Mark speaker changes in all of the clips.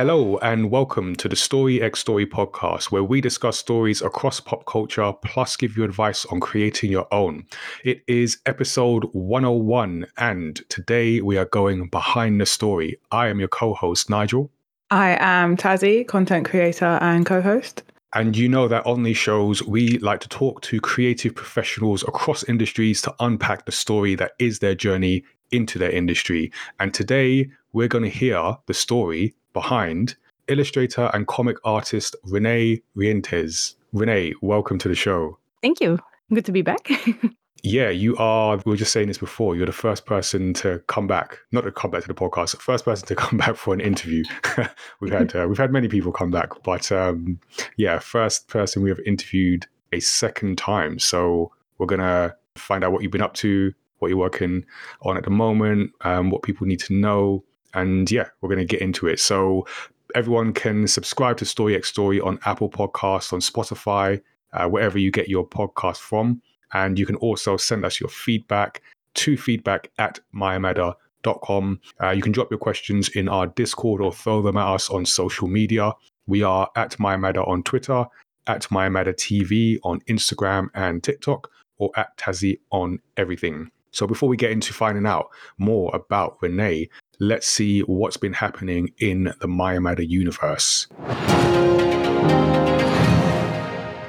Speaker 1: Hello, and welcome to the Story X Story podcast, where we discuss stories across pop culture plus give you advice on creating your own. It is episode 101, and today we are going behind the story. I am your co host, Nigel.
Speaker 2: I am Tazzy, content creator and co host.
Speaker 1: And you know that on these shows, we like to talk to creative professionals across industries to unpack the story that is their journey into their industry. And today, we're going to hear the story behind illustrator and comic artist Renee Rientes. Renee, welcome to the show.
Speaker 2: Thank you. Good to be back.
Speaker 1: yeah, you are. We were just saying this before. You're the first person to come back, not to come back to the podcast. First person to come back for an interview. we've had uh, we've had many people come back, but um, yeah, first person we have interviewed a second time. So we're gonna find out what you've been up to, what you're working on at the moment, um, what people need to know, and yeah, we're going to get into it. So everyone can subscribe to Story X Story on Apple Podcasts, on Spotify, uh, wherever you get your podcast from. And you can also send us your feedback to feedback at mayamada.com. Uh, you can drop your questions in our Discord or throw them at us on social media. We are at Mayamada on Twitter, at Mayamada TV on Instagram and TikTok, or at Tazzy on everything. So before we get into finding out more about Renee, let's see what's been happening in the Mayamada universe.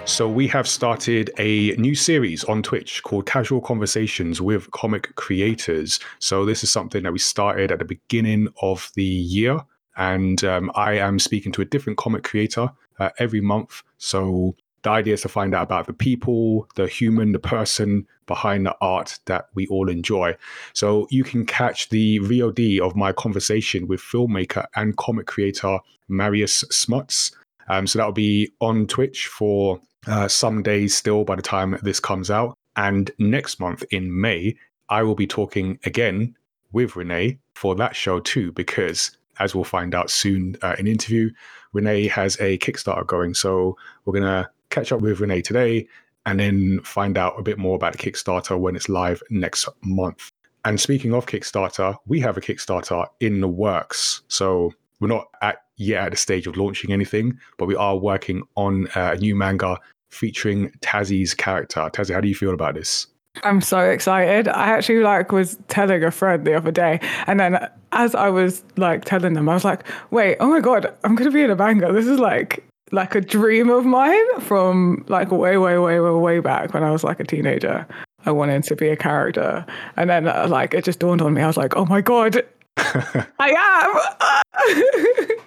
Speaker 1: So, we have started a new series on Twitch called Casual Conversations with Comic Creators. So, this is something that we started at the beginning of the year. And um, I am speaking to a different comic creator uh, every month. So, the idea is to find out about the people, the human, the person behind the art that we all enjoy. So you can catch the VOD of my conversation with filmmaker and comic creator Marius Smuts. Um, so that'll be on Twitch for uh, some days still by the time this comes out. And next month in May, I will be talking again with Renee for that show too, because as we'll find out soon uh, in interview, Renee has a Kickstarter going. So we're going to catch up with Renee today and then find out a bit more about Kickstarter when it's live next month. And speaking of Kickstarter, we have a Kickstarter in the works. So we're not at yet at the stage of launching anything, but we are working on a new manga featuring Tazzy's character. Tazzy, how do you feel about this?
Speaker 2: I'm so excited. I actually like was telling a friend the other day, and then as I was like telling them, I was like, "Wait, oh my god, I'm gonna be in a manga. This is like like a dream of mine from like way, way, way, way, way back when I was like a teenager. I wanted to be a character, and then uh, like it just dawned on me. I was like, oh my god, I
Speaker 1: am.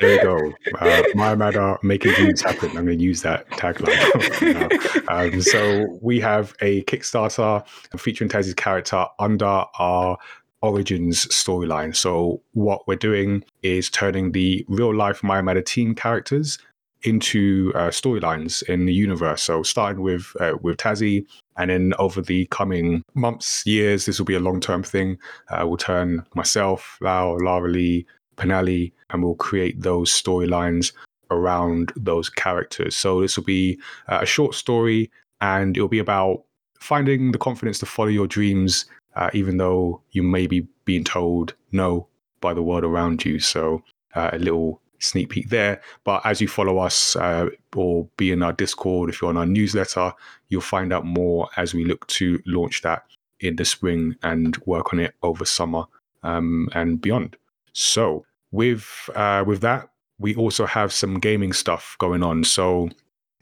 Speaker 1: there you go. Uh, Mayamada making dreams happen. I'm going to use that tagline. um, so we have a Kickstarter featuring Tazzy's character under our Origins storyline. So what we're doing is turning the real life Mayamada team characters into uh, storylines in the universe. So starting with uh, with Tazzy, and then over the coming months, years, this will be a long term thing. Uh, we'll turn myself, Lau, Lara Lee, Penali, and we'll create those storylines around those characters. So this will be uh, a short story, and it'll be about finding the confidence to follow your dreams, uh, even though you may be being told no by the world around you. So uh, a little sneak peek there. But as you follow us uh, or be in our Discord, if you're on our newsletter, you'll find out more as we look to launch that in the spring and work on it over summer um, and beyond. So with uh, with that, we also have some gaming stuff going on. So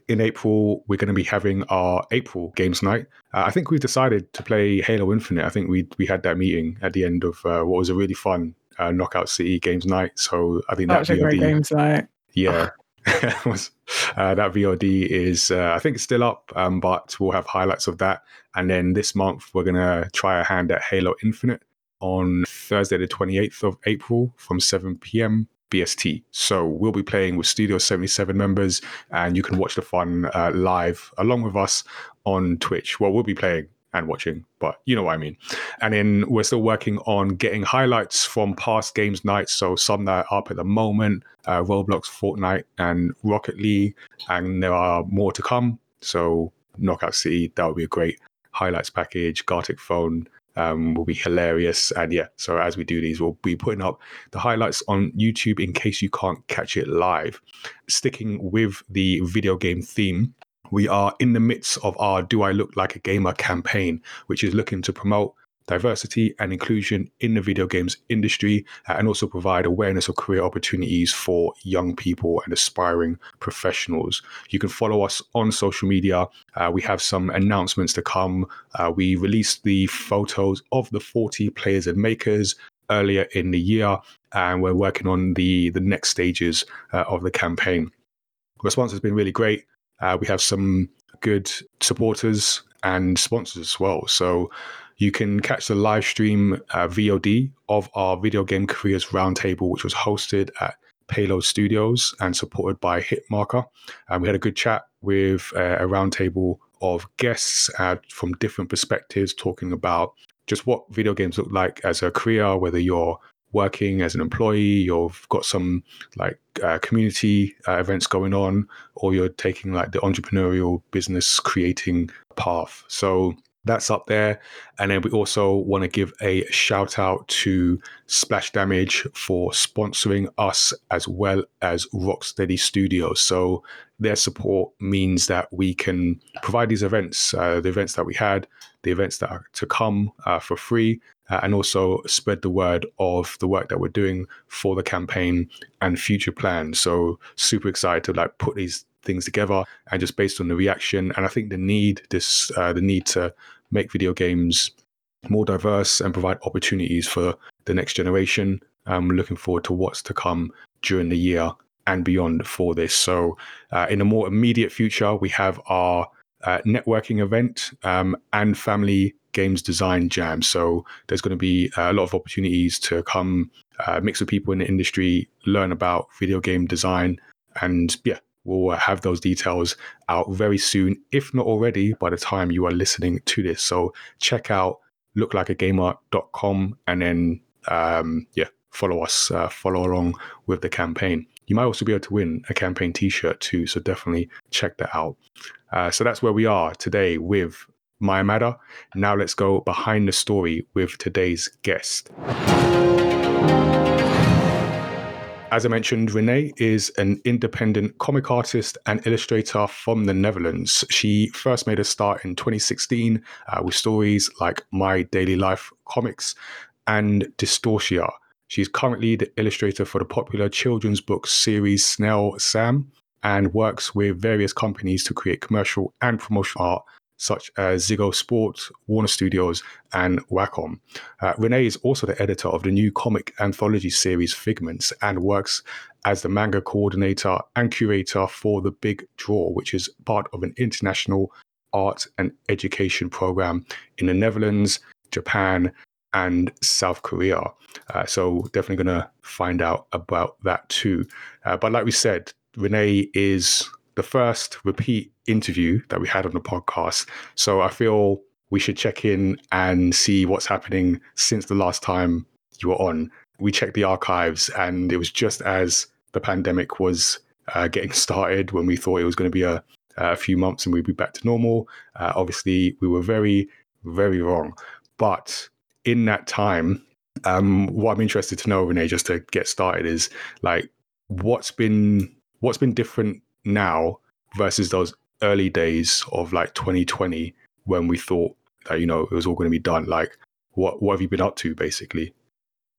Speaker 1: in April, we're going to be having our April games night. Uh, I think we've decided to play Halo Infinite. I think we we had that meeting at the end of uh, what was a really fun uh, Knockout City Games Night. So I think
Speaker 2: that, that was VOD, a great games night.
Speaker 1: Yeah. was, uh, that VOD is, uh, I think it's still up, um, but we'll have highlights of that. And then this month, we're going to try a hand at Halo Infinite on Thursday, the 28th of April from 7 p.m. BST. So we'll be playing with Studio 77 members, and you can watch the fun uh, live along with us on Twitch. Well, we'll be playing and watching, but you know what I mean. And then we're still working on getting highlights from past games nights. So some that are up at the moment, uh, Roblox, Fortnite, and Rocket League, and there are more to come. So Knockout City, that would be a great highlights package. Gartic Phone, um, will be hilarious. And yeah, so as we do these, we'll be putting up the highlights on YouTube in case you can't catch it live. Sticking with the video game theme, we are in the midst of our Do I Look Like a Gamer campaign, which is looking to promote diversity and inclusion in the video games industry uh, and also provide awareness of career opportunities for young people and aspiring professionals. You can follow us on social media. Uh, we have some announcements to come. Uh, we released the photos of the 40 players and makers earlier in the year, and we're working on the, the next stages uh, of the campaign. Response has been really great. Uh, we have some good supporters and sponsors as well. So you can catch the live stream uh, VOD of our Video Game Careers Roundtable, which was hosted at Payload Studios and supported by Hitmarker. And we had a good chat with uh, a roundtable of guests uh, from different perspectives talking about just what video games look like as a career, whether you're working as an employee, you've got some like uh, community uh, events going on, or you're taking like the entrepreneurial business creating path. So that's up there. And then we also want to give a shout out to Splash Damage for sponsoring us as well as Rocksteady Studios. So their support means that we can provide these events, uh, the events that we had, the events that are to come uh, for free, uh, and also spread the word of the work that we're doing for the campaign and future plans. So super excited to like put these things together and just based on the reaction and I think the need this uh, the need to make video games more diverse and provide opportunities for the next generation. I'm looking forward to what's to come during the year and beyond for this. So, uh, in a more immediate future, we have our uh, networking event um, and family games design jam. So, there's going to be a lot of opportunities to come uh, mix with people in the industry, learn about video game design, and yeah, We'll uh, have those details out very soon, if not already by the time you are listening to this. So check out looklikeagamer.com and then, um, yeah, follow us, uh, follow along with the campaign. You might also be able to win a campaign t shirt too. So definitely check that out. Uh, so that's where we are today with Mayamada. Now let's go behind the story with today's guest. As I mentioned, Renee is an independent comic artist and illustrator from the Netherlands. She first made a start in 2016 uh, with stories like My Daily Life comics and Distortia. She's currently the illustrator for the popular children's book series Snelle Sam and works with various companies to create commercial and promotional art such as Ziggo Sport, Warner Studios, and Wacom. Uh, Renee is also the editor of the new comic anthology series Figments and works as the manga coordinator and curator for The Big Draw, which is part of an international art and education program in the Netherlands, Japan, and South Korea. Uh, so definitely going to find out about that too. Uh, but like we said, Renee is the first repeat interview that we had on the podcast. So I feel we should check in and see what's happening since the last time you were on. We checked the archives, and it was just as the pandemic was uh, getting started when we thought it was going to be a, a few months and we'd be back to normal. Uh, obviously, we were very, very wrong. But in that time, um, what I'm interested to know, Renee, just to get started, is like what's been what's been different now versus those early days of like 2020 when we thought that you know it was all going to be done. Like what what have you been up to basically?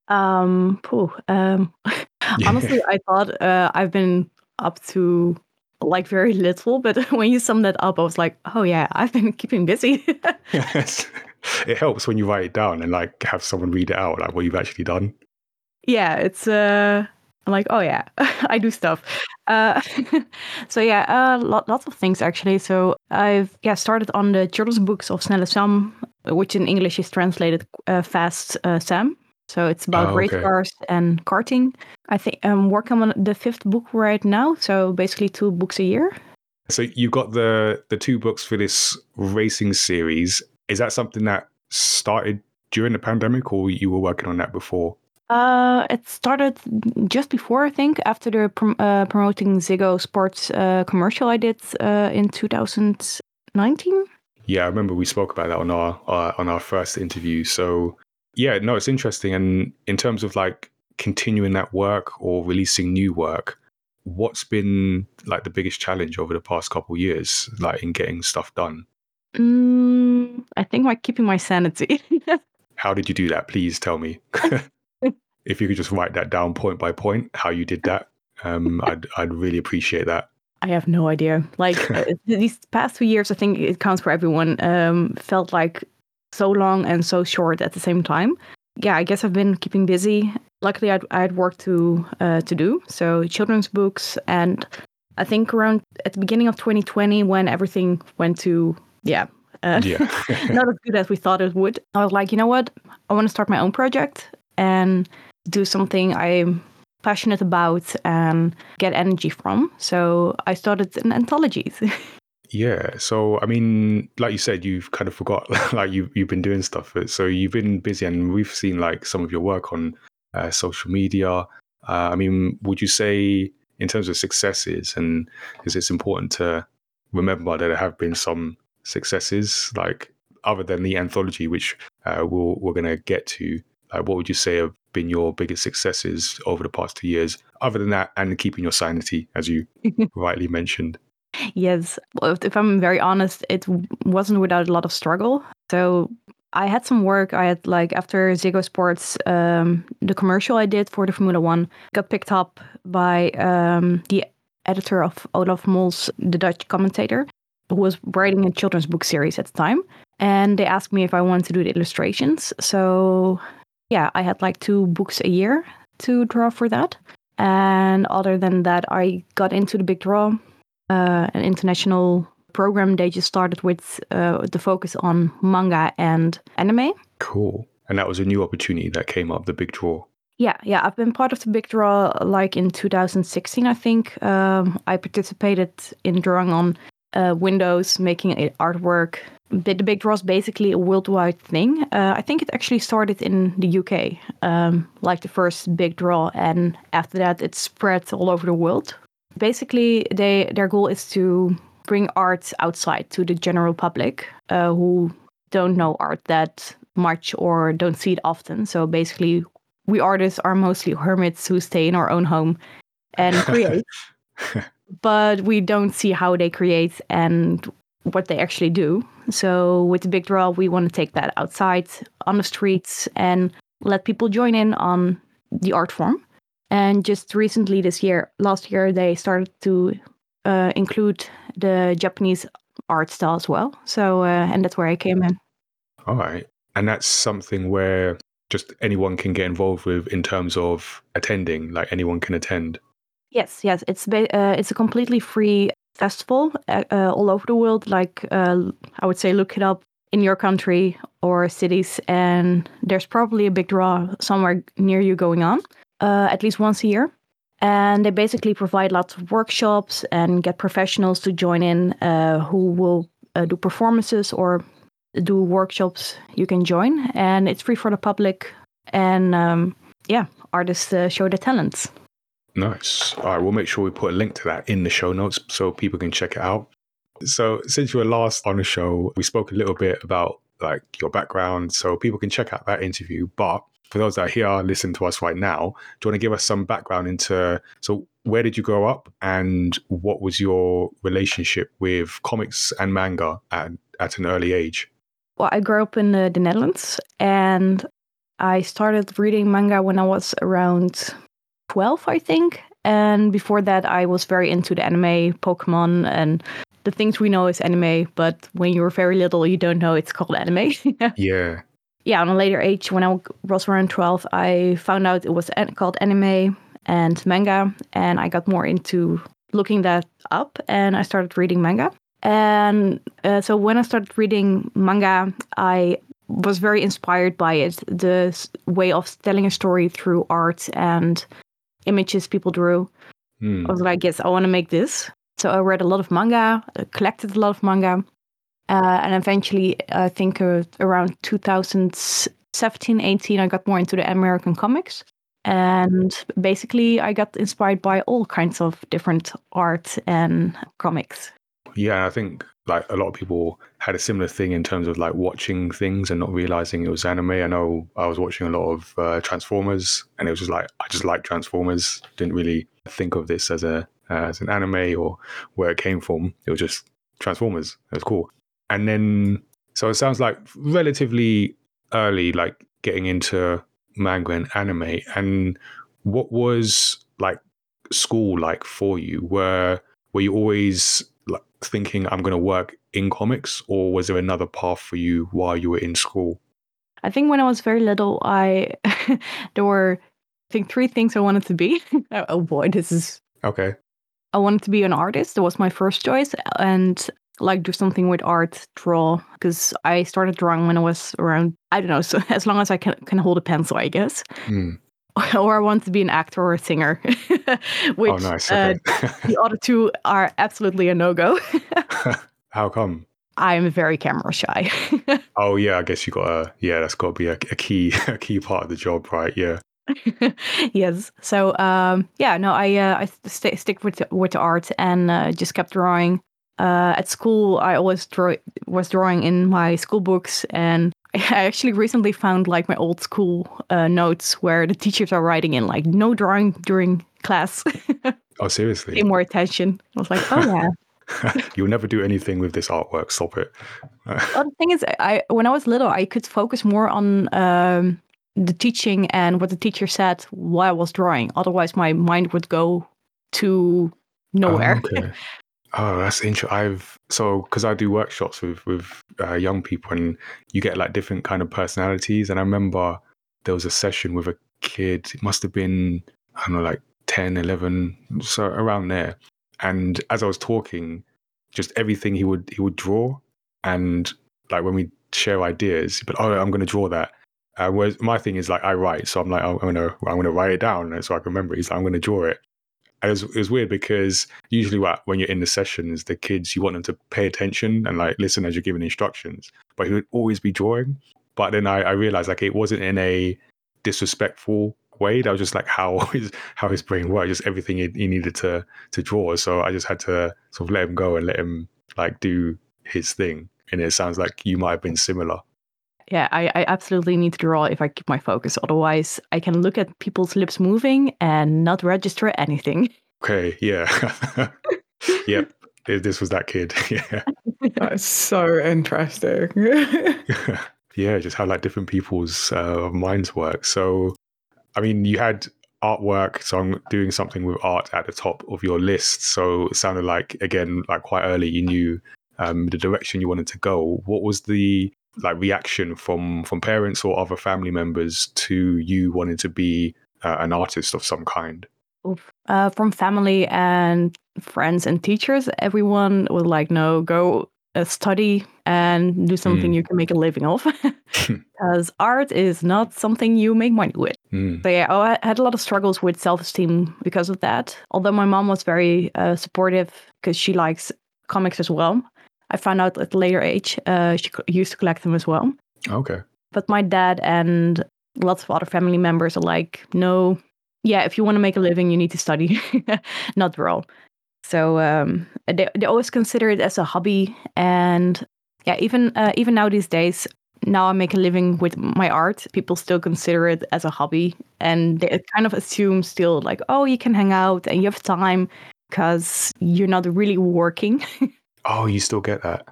Speaker 3: Um, pooh, um honestly i thought uh, i've been up to like very little but when you sum that up i was like oh yeah i've been keeping busy.
Speaker 1: Yes. It helps when you write it down and like have someone read it out like what you've actually done.
Speaker 3: Yeah it's uh I'm like, oh yeah, I do stuff. Uh, so yeah, uh, lot, lots of things actually. So I've yeah started on the children's books of Snelle Sam, which in English is translated uh, Fast uh, Sam. So it's about oh, okay. race cars and karting. I think I'm working on the fifth book right now. So basically two books a year.
Speaker 1: So you got the the two books for this racing series. Is that something that started during the pandemic, or you were working on that before?
Speaker 3: Uh, it started just before, I think, after the prom- uh, promoting Ziggo Sports uh, commercial I did uh, in 2019.
Speaker 1: Yeah, I remember we spoke about that on our uh, on our first interview. So yeah, no, it's interesting. And in terms of like continuing that work or releasing new work, what's been like the biggest challenge over the past couple years, like in getting stuff done?
Speaker 3: Mm, I think like keeping my sanity.
Speaker 1: How did you do that? Please tell me. if you could just write that down point by point, how you did that, um, I'd I'd really appreciate that.
Speaker 3: I have no idea. Like uh, these past two years, I think it counts for everyone. Um, felt like so long and so short at the same time. Yeah, I guess I've been keeping busy. Luckily, I'd I'd work to uh, to do so children's books, and I think around at the beginning of 2020 when everything went to yeah. Uh,
Speaker 1: Yeah.
Speaker 3: not as good as we thought it would. I was like, you know what? I want to start my own project and do something I'm passionate about and get energy from. So I started an anthologies.
Speaker 1: Yeah. So I mean, like you said, you've kind of forgot like you you've been doing stuff. So you've been busy, and we've seen like some of your work on uh, social media. Uh, I mean, would you say in terms of successes, and is it's important to remember that there have been some successes, like other than the anthology, which uh, we'll, we're going to get to. What would you say have been your biggest successes over the past two years, other than that, and keeping your sanity, as you rightly mentioned?
Speaker 3: yes, well, if I'm very honest, it wasn't without a lot of struggle. So I had some work. I had like after Ziggo Sports, um, the commercial I did for the Formula One got picked up by um, the editor of Olav Mols, the Dutch commentator, who was writing a children's book series at the time. And they asked me if I wanted to do the illustrations. So yeah, I had like two books a year to draw for that. And other than that, I got into the big draw, uh, an international program. They just started with uh, the focus on manga and anime.
Speaker 1: Cool. And that was a new opportunity that came up, the big draw.
Speaker 3: Yeah, yeah, I've been part of the big draw like in 2016, I think. Um, I participated in drawing on uh, windows, making artwork. The, the big draw is basically a worldwide thing. Uh, I think it actually started in the UK, um, like the first big draw, and after that, it spread all over the world. Basically, they their goal is to bring art outside to the general public uh, who don't know art that much or don't see it often. So basically, we artists are mostly hermits who stay in our own home and create, but we don't see how they create and what they actually do. So with the big draw, we want to take that outside on the streets and let people join in on the art form. And just recently, this year, last year, they started to uh, include the Japanese art style as well. So, uh, and that's where I came in.
Speaker 1: All right. And that's something where just anyone can get involved with in terms of attending, like anyone can attend.
Speaker 3: Yes, yes, it's uh, it's a completely free festival uh, uh, all over the world. Like uh, I would say, look it up in your country or cities, and there's probably a big draw somewhere near you going on, uh, at least once a year. And they basically provide lots of workshops and get professionals to join in uh, who will do performances or do workshops. You can join, and it's free for the public. And um, yeah, artists show their talents.
Speaker 1: Nice. All right. We'll make sure we put a link to that in the show notes so people can check it out. So, since you were last on the show, we spoke a little bit about like your background so people can check out that interview. But for those that are here listening to us right now, do you want to give us some background into so where did you grow up and what was your relationship with comics and manga at, at an early age?
Speaker 3: Well, I grew up in the, the Netherlands and I started reading manga when I was around 12, I think. And before that, I was very into the anime, Pokemon, and the things we know is anime. But when you were very little, you don't know it's called anime.
Speaker 1: Yeah.
Speaker 3: yeah, on a later age, when I was around 12, I found out it was called anime and manga. And I got more into looking that up and I started reading manga. And uh, so when I started reading manga, I was very inspired by it the way of telling a story through art and images people drew.
Speaker 1: Hmm.
Speaker 3: I was like, yes, I want to make this. So I read a lot of manga, collected a lot of manga. Uh, and eventually, I think uh, around 2017, 18, I got more into the American comics. And basically, I got inspired by all kinds of different art and comics.
Speaker 1: Yeah, I think like a lot of people had a similar thing in terms of like watching things and not realizing it was anime. I know I was watching a lot of uh, Transformers, and it was just like I just like Transformers. Didn't really think of this as a uh, as an anime or where it came from. It was just Transformers. It was cool. And then so it sounds like relatively early, like getting into manga and anime. And what was like school like for you? Were were you always thinking I'm going to work in comics, or was there another path for you while you were in school?
Speaker 3: I think when I was very little, I there were I think three things I wanted to be. oh boy, this is
Speaker 1: okay.
Speaker 3: I wanted to be an artist. That was my first choice, and like do something with art, draw. Because I started drawing when I was around I don't know, so as long as I can can hold a pencil, I guess.
Speaker 1: Mm.
Speaker 3: or I wanted to be an actor or a singer, which
Speaker 1: oh, nice. okay.
Speaker 3: uh, the other two are absolutely a no go.
Speaker 1: How come?
Speaker 3: I'm very camera shy.
Speaker 1: oh yeah, I guess you got a yeah. That's got to be a, a, key a key part of the job, right? Yeah.
Speaker 3: yes. So um, yeah, no, I uh, I st- stick with the, with the art and uh, just kept drawing. Uh, at school, I always draw was drawing in my school books, and I actually recently found like my old school uh, notes where the teachers are writing in like no drawing during class.
Speaker 1: oh, seriously?
Speaker 3: Pay more attention. I was like, oh yeah.
Speaker 1: You'll never do anything with this artwork. Stop it.
Speaker 3: well, the thing is, I when I was little, I could focus more on um, the teaching and what the teacher said while I was drawing. Otherwise, my mind would go to nowhere.
Speaker 1: Oh, okay. Oh, that's interesting. I've so because I do workshops with with uh, young people, and you get like different kind of personalities. And I remember there was a session with a kid. It must have been I don't know, like 10, 11, so around there. And as I was talking, just everything he would he would draw, and like when we share ideas, but oh, I'm going to draw that. Uh, whereas my thing is like I write, so I'm like oh, I'm gonna I'm gonna write it down so I can remember. He's like I'm gonna draw it, and it was, it was weird because usually when you're in the sessions, the kids you want them to pay attention and like listen as you're giving instructions, but he would always be drawing. But then I, I realized like it wasn't in a disrespectful way. That was just like how his how his brain worked, just everything he, he needed to to draw. So I just had to sort of let him go and let him like do his thing. And it sounds like you might have been similar
Speaker 3: yeah, I, I absolutely need to draw if I keep my focus. Otherwise, I can look at people's lips moving and not register anything.
Speaker 1: Okay, yeah. yep. This was that kid. Yeah.
Speaker 2: That's so interesting.
Speaker 1: yeah, just how like different people's uh, minds work. So, I mean, you had artwork, so I'm doing something with art at the top of your list. So it sounded like again, like quite early, you knew um, the direction you wanted to go. What was the like reaction from from parents or other family members to you wanting to be uh, an artist of some kind?
Speaker 3: Uh, from family and friends and teachers, everyone was like, "No, go uh, study and do something mm. you can make a living of," because art is not something you make money with.
Speaker 1: Mm.
Speaker 3: So yeah, oh, I had a lot of struggles with self-esteem because of that. Although my mom was very uh, supportive because she likes comics as well. I found out at a later age uh, she used to collect them as well.
Speaker 1: Okay.
Speaker 3: But my dad and lots of other family members are like, no, yeah, if you want to make a living, you need to study, not draw. So um, they they always consider it as a hobby, and yeah, even uh, even now these days, now I make a living with my art. People still consider it as a hobby, and they kind of assume still like, oh, you can hang out and you have time because you're not really working.
Speaker 1: Oh, you still get that?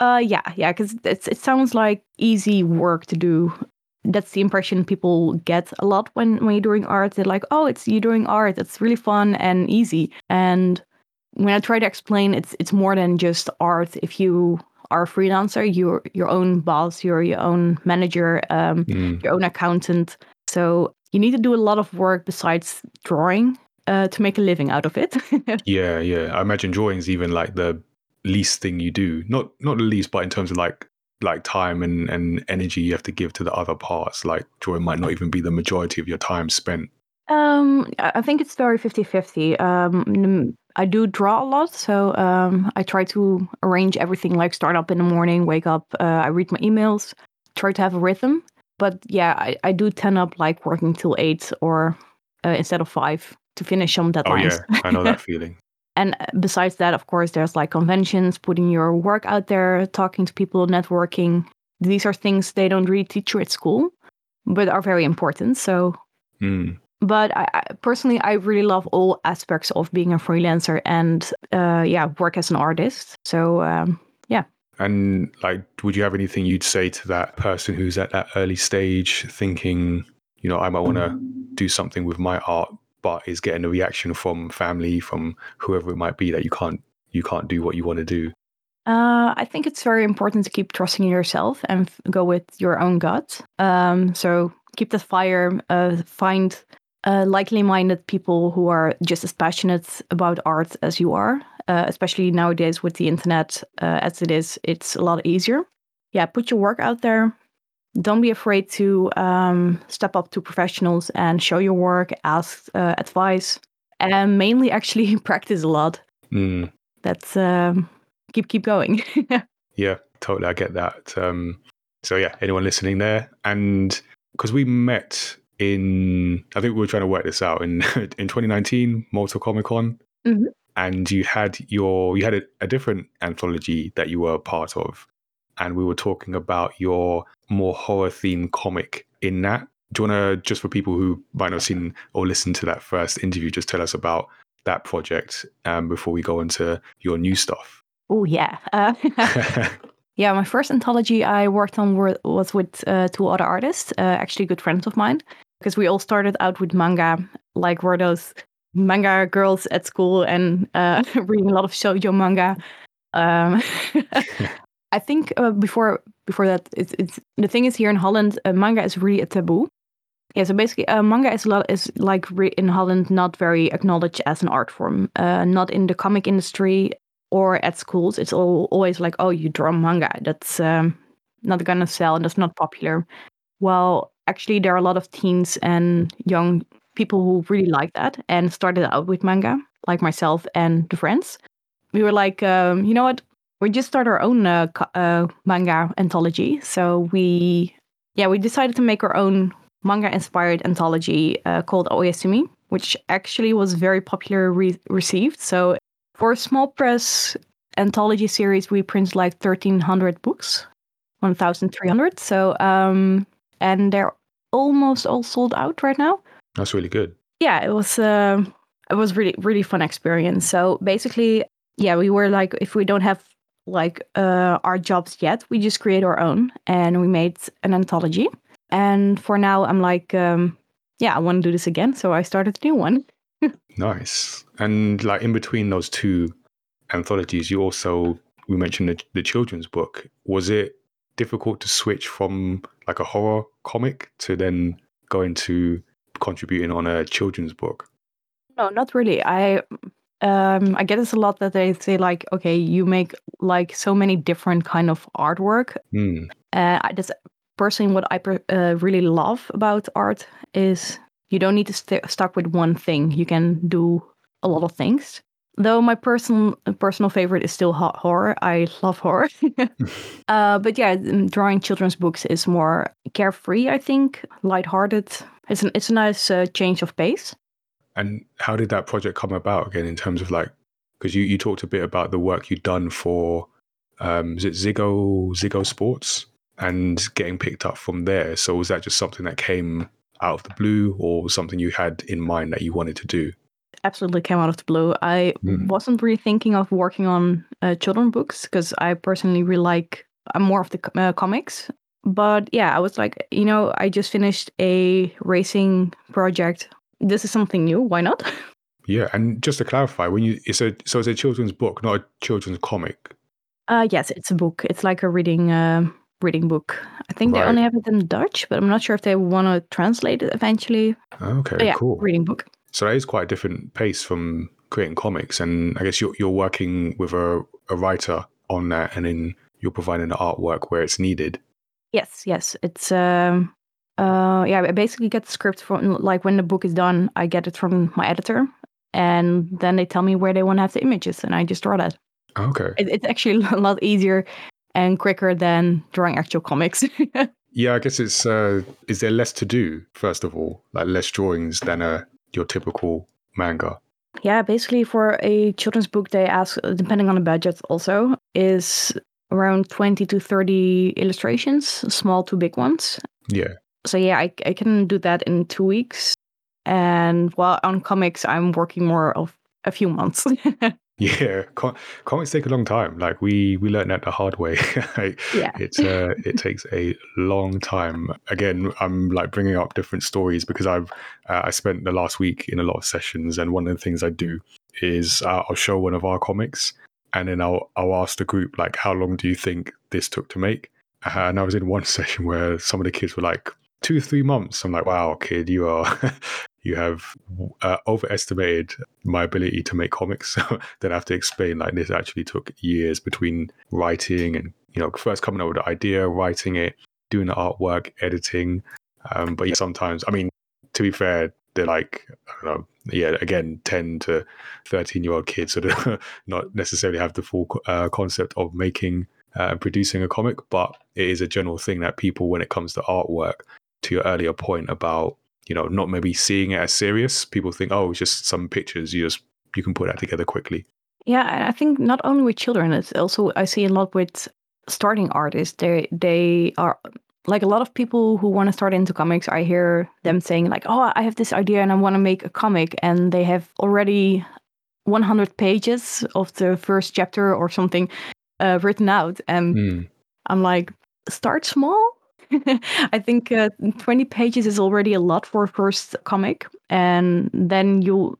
Speaker 3: Uh, yeah, yeah, because it sounds like easy work to do. That's the impression people get a lot when when you're doing art. They're like, "Oh, it's you doing art. It's really fun and easy." And when I try to explain, it's it's more than just art. If you are a freelancer, you're your own boss, you're your own manager, um, mm. your own accountant. So you need to do a lot of work besides drawing uh, to make a living out of it.
Speaker 1: yeah, yeah. I imagine drawing's even like the least thing you do. Not not the least, but in terms of like like time and, and energy you have to give to the other parts. Like drawing might not even be the majority of your time spent.
Speaker 3: Um, I think it's very 50-50. Um, I do draw a lot, so um, I try to arrange everything like start up in the morning, wake up, uh, I read my emails, try to have a rhythm. But yeah, I, I do tend up like working till eight or uh, instead of five to finish some deadlines.
Speaker 1: Oh yeah, I know that feeling.
Speaker 3: and besides that, of course, there's like conventions, putting your work out there, talking to people, networking. These are things they don't really teach you at school, but are very important. So,
Speaker 1: Mm.
Speaker 3: But I, I personally, I really love all aspects of being a freelancer and uh, yeah, work as an artist. So um,
Speaker 1: And like, would you have anything you'd say to that person who's at that early stage thinking, you know, I might want to do something with my art, but is getting a reaction from family, from whoever it might be that you can't you can't do what you want to do.
Speaker 3: Uh, I think it's very important to keep trusting in yourself and f- go with your own gut. Um, so keep the fire. Uh, find uh, likely-minded people who are just as passionate about art as you are. Uh, especially nowadays with the internet uh, as it is, it's a lot easier. Yeah, put your work out there. Don't be afraid to um, step up to professionals and show your work, ask uh, advice, and mainly actually practice a lot.
Speaker 1: Mm.
Speaker 3: That's um, keep keep going.
Speaker 1: Yeah, totally. I get that. Um, so yeah, anyone listening there, and because we met in, I think we were trying to work this out in in 2019, Malta Comic Con,
Speaker 3: Mhm.
Speaker 1: and you had your you had a, a different anthology that you were a part of, and we were talking about your more horror themed comic in that. Do you want to just for people who might not have seen or listened to that first interview, just tell us about that project um, before we go into your new stuff?
Speaker 3: oh yeah. Uh, Yeah, my first anthology I worked on were, was with uh, two other artists, uh, actually good friends of mine, because we all started out with manga, like were those manga girls at school and uh, reading a lot of shoujo manga. Um, I think uh, before before that, it's, it's the thing is here in Holland, uh, manga is really a taboo. Yeah, so basically, uh, manga is a lot is like re- in Holland not very acknowledged as an art form. Uh, not in the comic industry or at schools. It's all, always like, oh, you draw manga. That's um, not gonna sell and that's not popular. Well, actually, there are a lot of teens and young people who really like that and started out with manga, like myself and the friends. We were like, um, you know what? We just start our own uh, uh, manga anthology. So we, yeah, we decided to make our own manga-inspired anthology uh, called Oyasumi, which actually was very popular re- received. So for a small press anthology series, we printed like 1,300 books, 1,300. So, um, and they're almost all sold out right now.
Speaker 1: That's really good.
Speaker 3: Yeah, it was um it was really really fun experience. So basically, yeah, we were like, if we don't have like uh, our jobs yet, we just create our own, and we made an anthology. And for now, I'm like, um, yeah, I want to do this again, so I started a new one.
Speaker 1: Nice. And like in between those two anthologies, you also we mentioned the, the children's book. Was it difficult to switch from like a horror comic to then go into contributing on a children's book?
Speaker 3: No, not really. I um I get this a lot that they say like, okay, you make like so many different kind of artwork.
Speaker 1: Hmm.
Speaker 3: Uh, I just personally what I per- uh, really love about art is you don't need to st- stuck with one thing. You can do a lot of things. Though my personal personal favorite is still ho- horror. I love horror. uh, but yeah, drawing children's books is more carefree. I think lighthearted. It's an it's a nice uh, change of pace.
Speaker 1: And how did that project come about again in terms of like because you, you talked a bit about the work you'd done for um is it Ziggo Ziggo Sports and getting picked up from there. So was that just something that came out of the blue or something you had in mind that you wanted to do?
Speaker 3: Absolutely came out of the blue. I
Speaker 1: Mm.
Speaker 3: wasn't really thinking of working on uh, children books because I personally really like. I'm more of the uh, comics, but yeah, I was like, you know, I just finished a racing project. This is something new. Why not?
Speaker 1: Yeah, and just to clarify, when you it's a so it's a children's book, not a children's comic.
Speaker 3: Uh, yes, it's a book. It's like a reading uh, reading book. I think they only have it in Dutch, but I'm not sure if they want to translate it eventually.
Speaker 1: Okay,
Speaker 3: But yeah,
Speaker 1: cool.
Speaker 3: reading book.
Speaker 1: So that is quite a different pace from creating comics, and I guess you're you're working with a, a writer on that, and then you're providing the artwork where it's needed.
Speaker 3: Yes, yes. It's um uh yeah, I basically get the script from like when the book is done, I get it from my editor and then they tell me where they want to have the images and I just draw that.
Speaker 1: Okay.
Speaker 3: It, it's actually a lot easier and quicker than drawing actual comics.
Speaker 1: Yeah, I guess it's. Uh, is there less to do? First of all, like less drawings than a your typical manga.
Speaker 3: yeah, basically for a children's book, they ask, depending on the budget also, is around 20 to 30 illustrations, small to big ones.
Speaker 1: Yeah.
Speaker 3: So yeah, I, I can do that in two weeks. And while on comics, I'm working more of a few months.
Speaker 1: Yeah, com- comics take a long time. Like we we learned that the hard way.
Speaker 3: Yeah.
Speaker 1: it's uh, it takes a long time. Again, I'm like bringing up different stories because I've uh, I spent the last week in a lot of sessions, and one of the things I do is uh, I'll show one of our comics, and then I'll I'll ask the group like, how long do you think this took to make? Uh, and I was in one session where some of the kids were like two three months. I'm like, wow, kid, you are you have uh, overestimated my ability to make comics. So then I have to explain like this actually took years between writing and you know first coming up with the idea, writing it, doing the artwork, editing. Um, but yeah, sometimes I mean to be fair, they're like I don't know, yeah, again, ten to thirteen year old kids, so they not necessarily have the full uh, concept of making uh, and producing a comic, but it is a general thing that people, when it comes to artwork, to your earlier point about you know not maybe seeing it as serious, people think, oh, it's just some pictures. You just you can put that together quickly.
Speaker 3: Yeah, I think not only with children, it's also I see a lot with starting artists. They they are like a lot of people who want to start into comics. I hear them saying like, "Oh, I have this idea and I want to make a comic," and they have already 100 pages of the first chapter or something uh, written out, and
Speaker 1: Mm.
Speaker 3: I'm like, start small. I think uh, 20 pages is already a lot for a first comic, and then you'll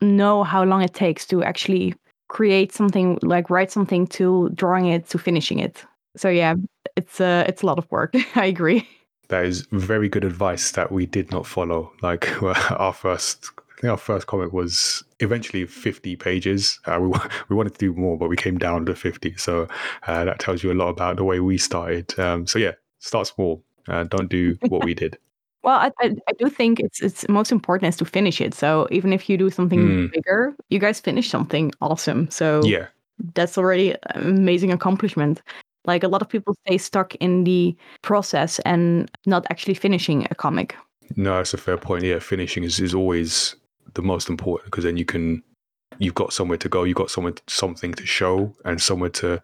Speaker 3: know how long it takes to actually create something, like write something to drawing it to finishing it. So yeah, it's uh, it's a lot of work. I agree.
Speaker 1: That is very good advice that we did not follow. Like our first, I think our first comic was eventually 50 pages. Uh, we we wanted to do more, but we came down to 50. So uh, that tells you a lot about the way we started. Um, so yeah, start small. Uh, don't do what we did.
Speaker 3: Well, I, I I do think it's it's most important is to finish it. So even if you do something
Speaker 1: Mm.
Speaker 3: bigger, you guys finish something awesome. So
Speaker 1: Yeah,
Speaker 3: that's already an amazing accomplishment. Like a lot of people stay stuck in the process and not actually finishing a comic.
Speaker 1: no, that's a fair point. Yeah, finishing is, is always the most important because then you can, you've got somewhere to go, you've got somewhere, something to show and somewhere to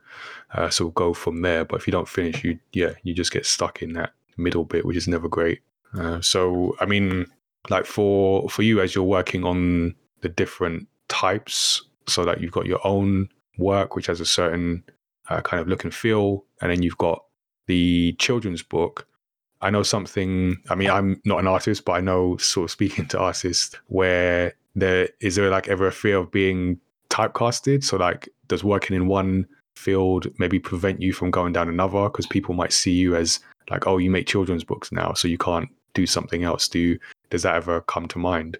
Speaker 1: uh, sort of go from there. But if you don't finish, you, yeah, you just get stuck in that middle bit, which is never great. Uh, so, I mean, like for for you as you're working on the different types, so that you've got your own work, which has a certain uh, kind of look and feel, and then you've got the children's book. I know something. I mean, I'm not an artist, but I know sort of speaking to artists where there is there like ever a fear of being typecasted. So like, does working in one field maybe prevent you from going down another because people might see you as like, oh, you make children's books now, so you can't do something else. Do you, does that ever come to mind?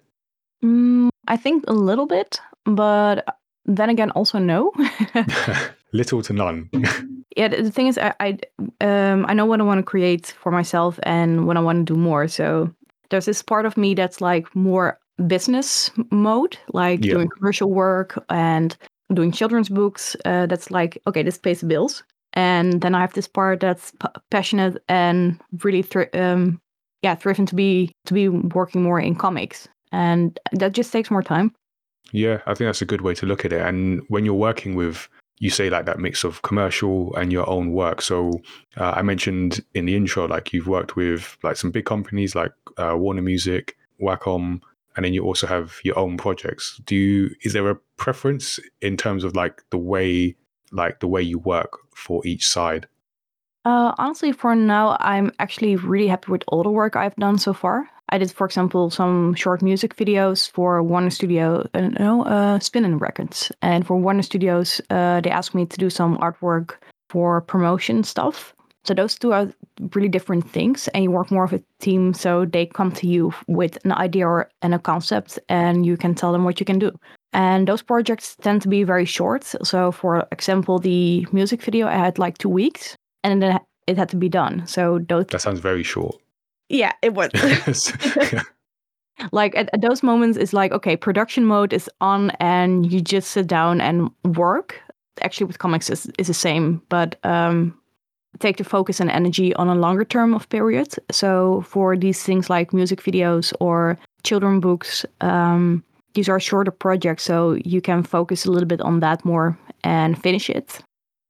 Speaker 3: Mm, I think a little bit, but then again, also no.
Speaker 1: Little to none.
Speaker 3: yeah, the, the thing is, I I, um, I know what I want to create for myself and what I want to do more. So there's this part of me that's like more business mode, like
Speaker 1: Yeah.
Speaker 3: doing commercial work and doing children's books. Uh, that's like okay, this pays the bills. And then I have this part that's p- passionate and really, um, yeah, driven to be to be working more in comics, and that just takes more time.
Speaker 1: Yeah, I think that's a good way to look at it. And when you're working with, you say like that mix of commercial and your own work. So uh, I mentioned in the intro, like you've worked with like some big companies like uh, Warner Music, Wacom, and then you also have your own projects. Do you? Is there a preference in terms of like the way, like the way you work for each side?
Speaker 3: Uh, honestly, for now, I'm actually really happy with all the work I've done so far. I did, for example, some short music videos for Warner Studio, uh, no, uh, Spinnin' Records. And for Warner Studios, uh, they asked me to do some artwork for promotion stuff. So those two are really different things, and you work more with a team. So they come to you with an idea or and a concept, and you can tell them what you can do. And those projects tend to be very short. So, for example, the music video, I had like two weeks, and then it had to be done. So those,
Speaker 1: That sounds very short.
Speaker 3: yeah, it was. like at, at those moments it's like okay production mode is on and you just sit down and work actually with comics is, is the same but um take the focus and energy on a longer term of period so for these things like music videos or children books um these are shorter projects, so you can focus a little bit on that more and finish it.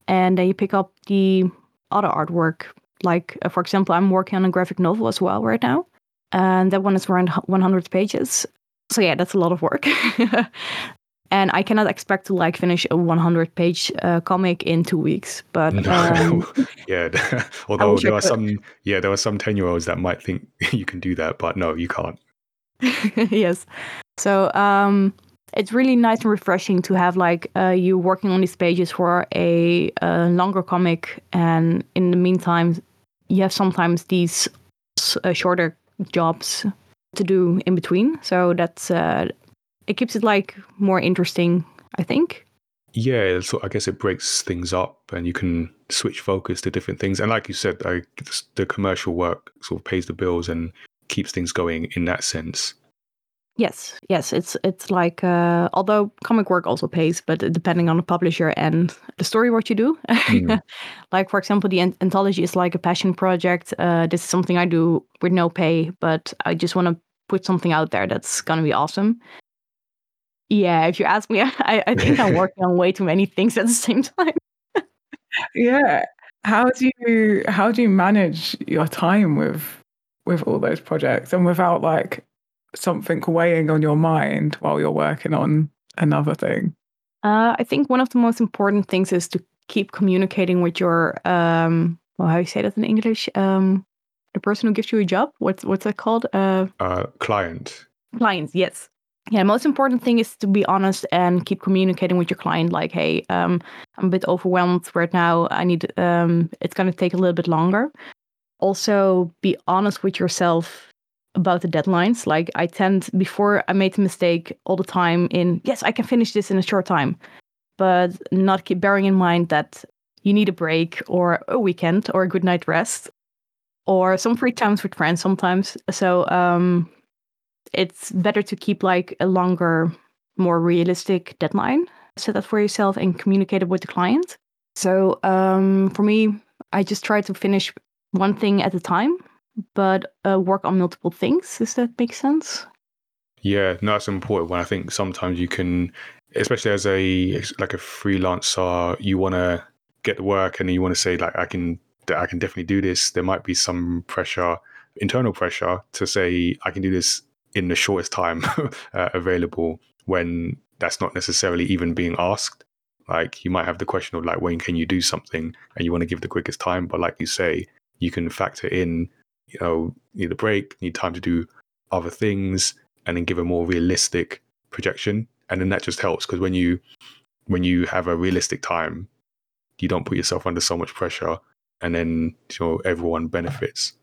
Speaker 3: And then you pick up the other artwork. Like, uh, for example, I'm working on a graphic novel as well right now. And that one is around 100 pages. So, yeah, that's a lot of work. and I cannot expect to like finish a 100 page uh, comic in two weeks. But um,
Speaker 1: yeah, although there are some, yeah, there are some 10 year olds that might think you can do that, but no, you can't.
Speaker 3: yes. So um, it's really nice and refreshing to have like uh, you working on these pages for a, a, longer comic, and in the meantime, you have sometimes these uh, shorter jobs to do in between. So that's uh, it keeps it like more interesting, I think.
Speaker 1: Yeah, so I guess it breaks things up, and you can switch focus to different things. And like you said, I, the commercial work sort of pays the bills and keeps things going in that sense.
Speaker 3: Yes, yes, it's it's like uh, although comic work also pays, but depending on the publisher and the story what you do. Mm. like for example, the anthology is like a passion project. Uh, this is something I do with no pay, but I just want to put something out there that's gonna be awesome. Yeah, if you ask me, I, I think I'm working on way too many things at the same time.
Speaker 2: yeah, how do you how do you manage your time with with all those projects and without like something weighing on your mind while you're working on another thing?
Speaker 3: Uh, I think one of the most important things is to keep communicating with your um, well, how do you say that in English? Um, the person who gives you a job. What's what's that called?
Speaker 1: Uh, uh, client.
Speaker 3: Clients, yes. Yeah, most important thing is to be honest and keep communicating with your client. Like, hey, um, I'm a bit overwhelmed right now. I need. Um, it's going to take a little bit longer. Also, be honest with yourself about the deadlines. Like I tend before I made the mistake all the time in yes, I can finish this in a short time, but not keep bearing in mind that you need a break or a weekend or a good night rest or some free times with friends sometimes. So um, it's better to keep like a longer, more realistic deadline. Set that for yourself and communicate it with the client. So um, for me, I just try to finish one thing at a time but uh, work on multiple things. Does that make sense?
Speaker 1: Yeah, no, that's important. When I think sometimes you can, especially as a like a freelancer, you want to get the work and you want to say like I can I can definitely do this. There might be some pressure, internal pressure, to say I can do this in the shortest time uh, available when that's not necessarily even being asked. Like you might have the question of like when can you do something and you want to give the quickest time, but like you say, you can factor in you know, need a break, need time to do other things, and then give a more realistic projection. And then that just helps because when you when you have a realistic time, you don't put yourself under so much pressure, and then you know everyone benefits.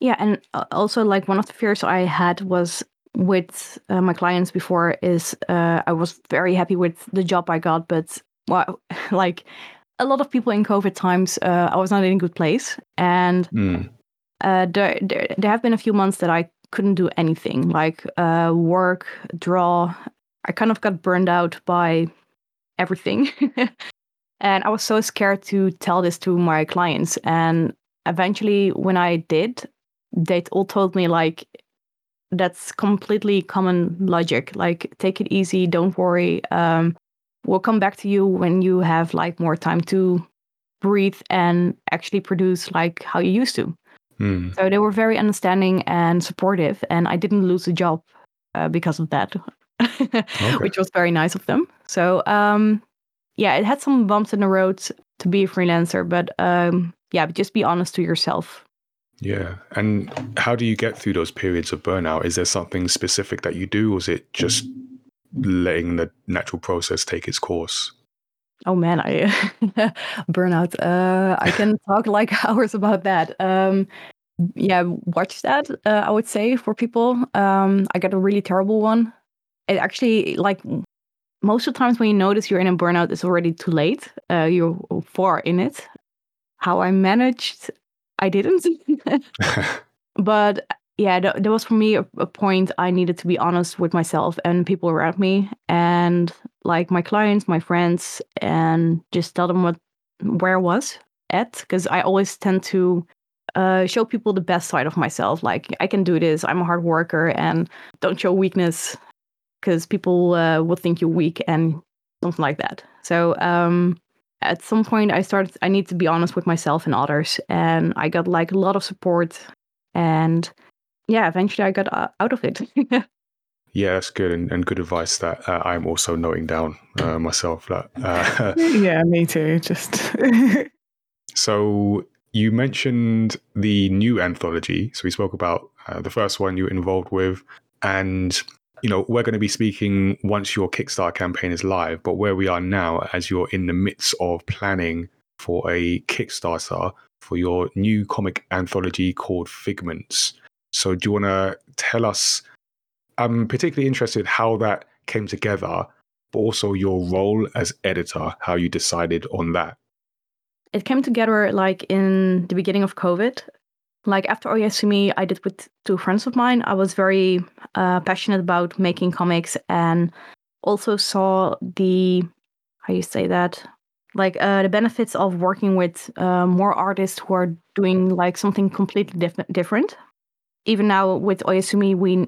Speaker 3: Yeah, and uh, also like one of the fears I had was with uh, my clients before is uh, I was very happy with the job I got, but well, like a lot of people in COVID times, uh, I was not in a good place, and mm uh, there, there, there have been a few months that I couldn't do anything like uh, work, draw. I kind of got burned out by everything. and I was so scared to tell this to my clients. And eventually, when I did, they all told me, like, that's completely common logic. Like, take it easy, don't worry. Um, we'll come back to you when you have like more time to breathe and actually produce like how you used to. Mm. So they were very understanding and supportive, and I didn't lose a job uh, because of that, okay. which was very nice of them. So um, yeah, it had some bumps in the road to be a freelancer, but um, yeah, just be honest to yourself.
Speaker 1: Yeah. And how do you get through those periods of burnout? Is there something specific that you do, or is it just letting the natural process take its course?
Speaker 3: Oh man, I burnout. Uh, I can talk like hours about that. Um, yeah, watch that. Uh, I would say for people. Um, I got a really terrible one. It actually like most of the times when you notice you're in a burnout, it's already too late. Uh, you're far in it. How I managed, I didn't. but yeah, th- there was for me a, a, point I needed to be honest with myself and people around me, and like my clients, my friends, and just tell them what where I was at, because I always tend to uh, show people the best side of myself. Like I can do this. I'm a hard worker, and don't show weakness. because people uh, would think you're weak and something like that. So um, at some point, I started. I need to be honest with myself and others, and I got like a lot of support, and yeah, eventually I got uh, out of it.
Speaker 1: Yeah, that's good and, and good advice that uh, I'm also noting down uh, myself. That uh,
Speaker 2: yeah, me too. Just
Speaker 1: so you mentioned the new anthology. So we spoke about uh, the first one you were involved with, and you know we're going to be speaking once your Kickstarter campaign is live. But where we are now, as you're in the midst of planning for a Kickstarter for your new comic anthology called Figments. So do you want to tell us? I'm particularly interested how that came together, but also your role as editor, how you decided on that.
Speaker 3: It came together like in the beginning of COVID. Like after Oyasumi, I did with two friends of mine. I was very uh, passionate about making comics and also saw the how you say that like uh, the benefits of working with uh, more artists who are doing like something completely diff- different. Even now with Oyasumi, we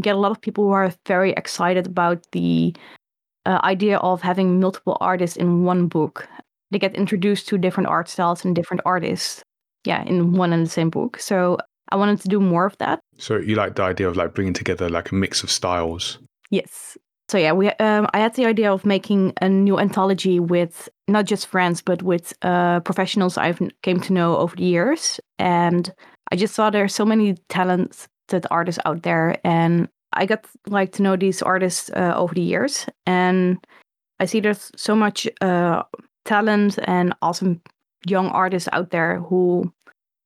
Speaker 3: get a lot of people who are very excited about the uh, idea of having multiple artists in one book. They get introduced to different art styles and different artists, yeah, in one and the same book. So I wanted to do more of that.
Speaker 1: So you like the idea of like bringing together like a mix of styles.
Speaker 3: Yes. So yeah, we um, I had the idea of making a new anthology with not just friends, but with uh, professionals I've came to know over the years, and I just saw there's so many talented artists out there, and I got like to know these artists uh, over the years, and I see there's so much uh, talent and awesome young artists out there who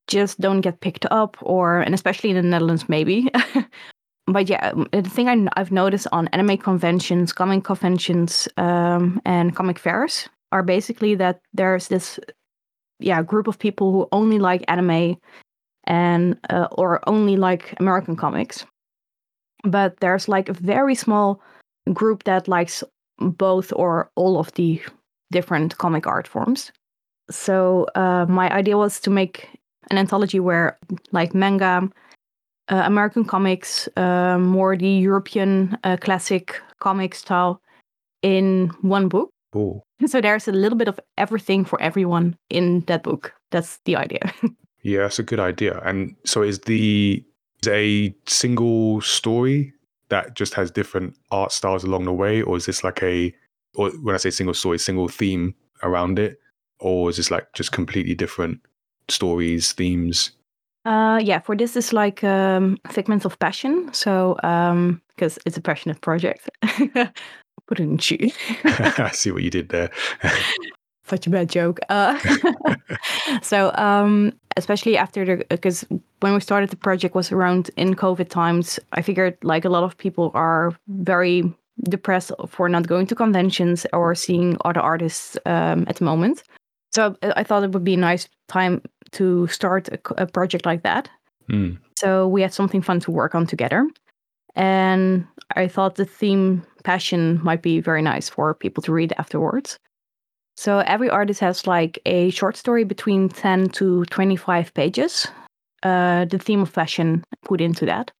Speaker 3: just don't get picked up, or and especially in the Netherlands, maybe. but yeah, um, the thing I, have noticed on anime conventions, comic conventions, um, and comic fairs are basically that there's this yeah group of people who only like anime and uh, or only like American comics. But there's like a very small group that likes both or all of the different comic art forms. So uh, my idea was to make an anthology where like manga, uh, American comics, uh, more the European uh, classic comic style in one book.
Speaker 1: Ooh.
Speaker 3: So there's a little bit of everything for everyone in that book. That's the idea.
Speaker 1: Yeah, that's a good idea. And so is the is a single story that just has different art styles along the way, or is this like a or when I say single story, single theme around it, or is this like just completely different stories, themes?
Speaker 3: Uh, yeah, for this is like um, figments of passion. So um, because it's a passionate project, wouldn't you?
Speaker 1: I see what you did there.
Speaker 3: such a bad joke. Uh, so, um, especially after the, because when we started the project was around in COVID times, I figured like a lot of people are very depressed for not going to conventions or seeing other artists um, at the moment. So I thought it would be a nice time to start a, a project like that.
Speaker 1: Mm.
Speaker 3: So we had something fun to work on together. And I thought the theme passion might be very nice for people to read afterwards. So every artist has like a short story between 10 to 25 pages. Uh, the theme of passion put into that.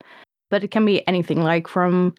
Speaker 3: But it can be anything like from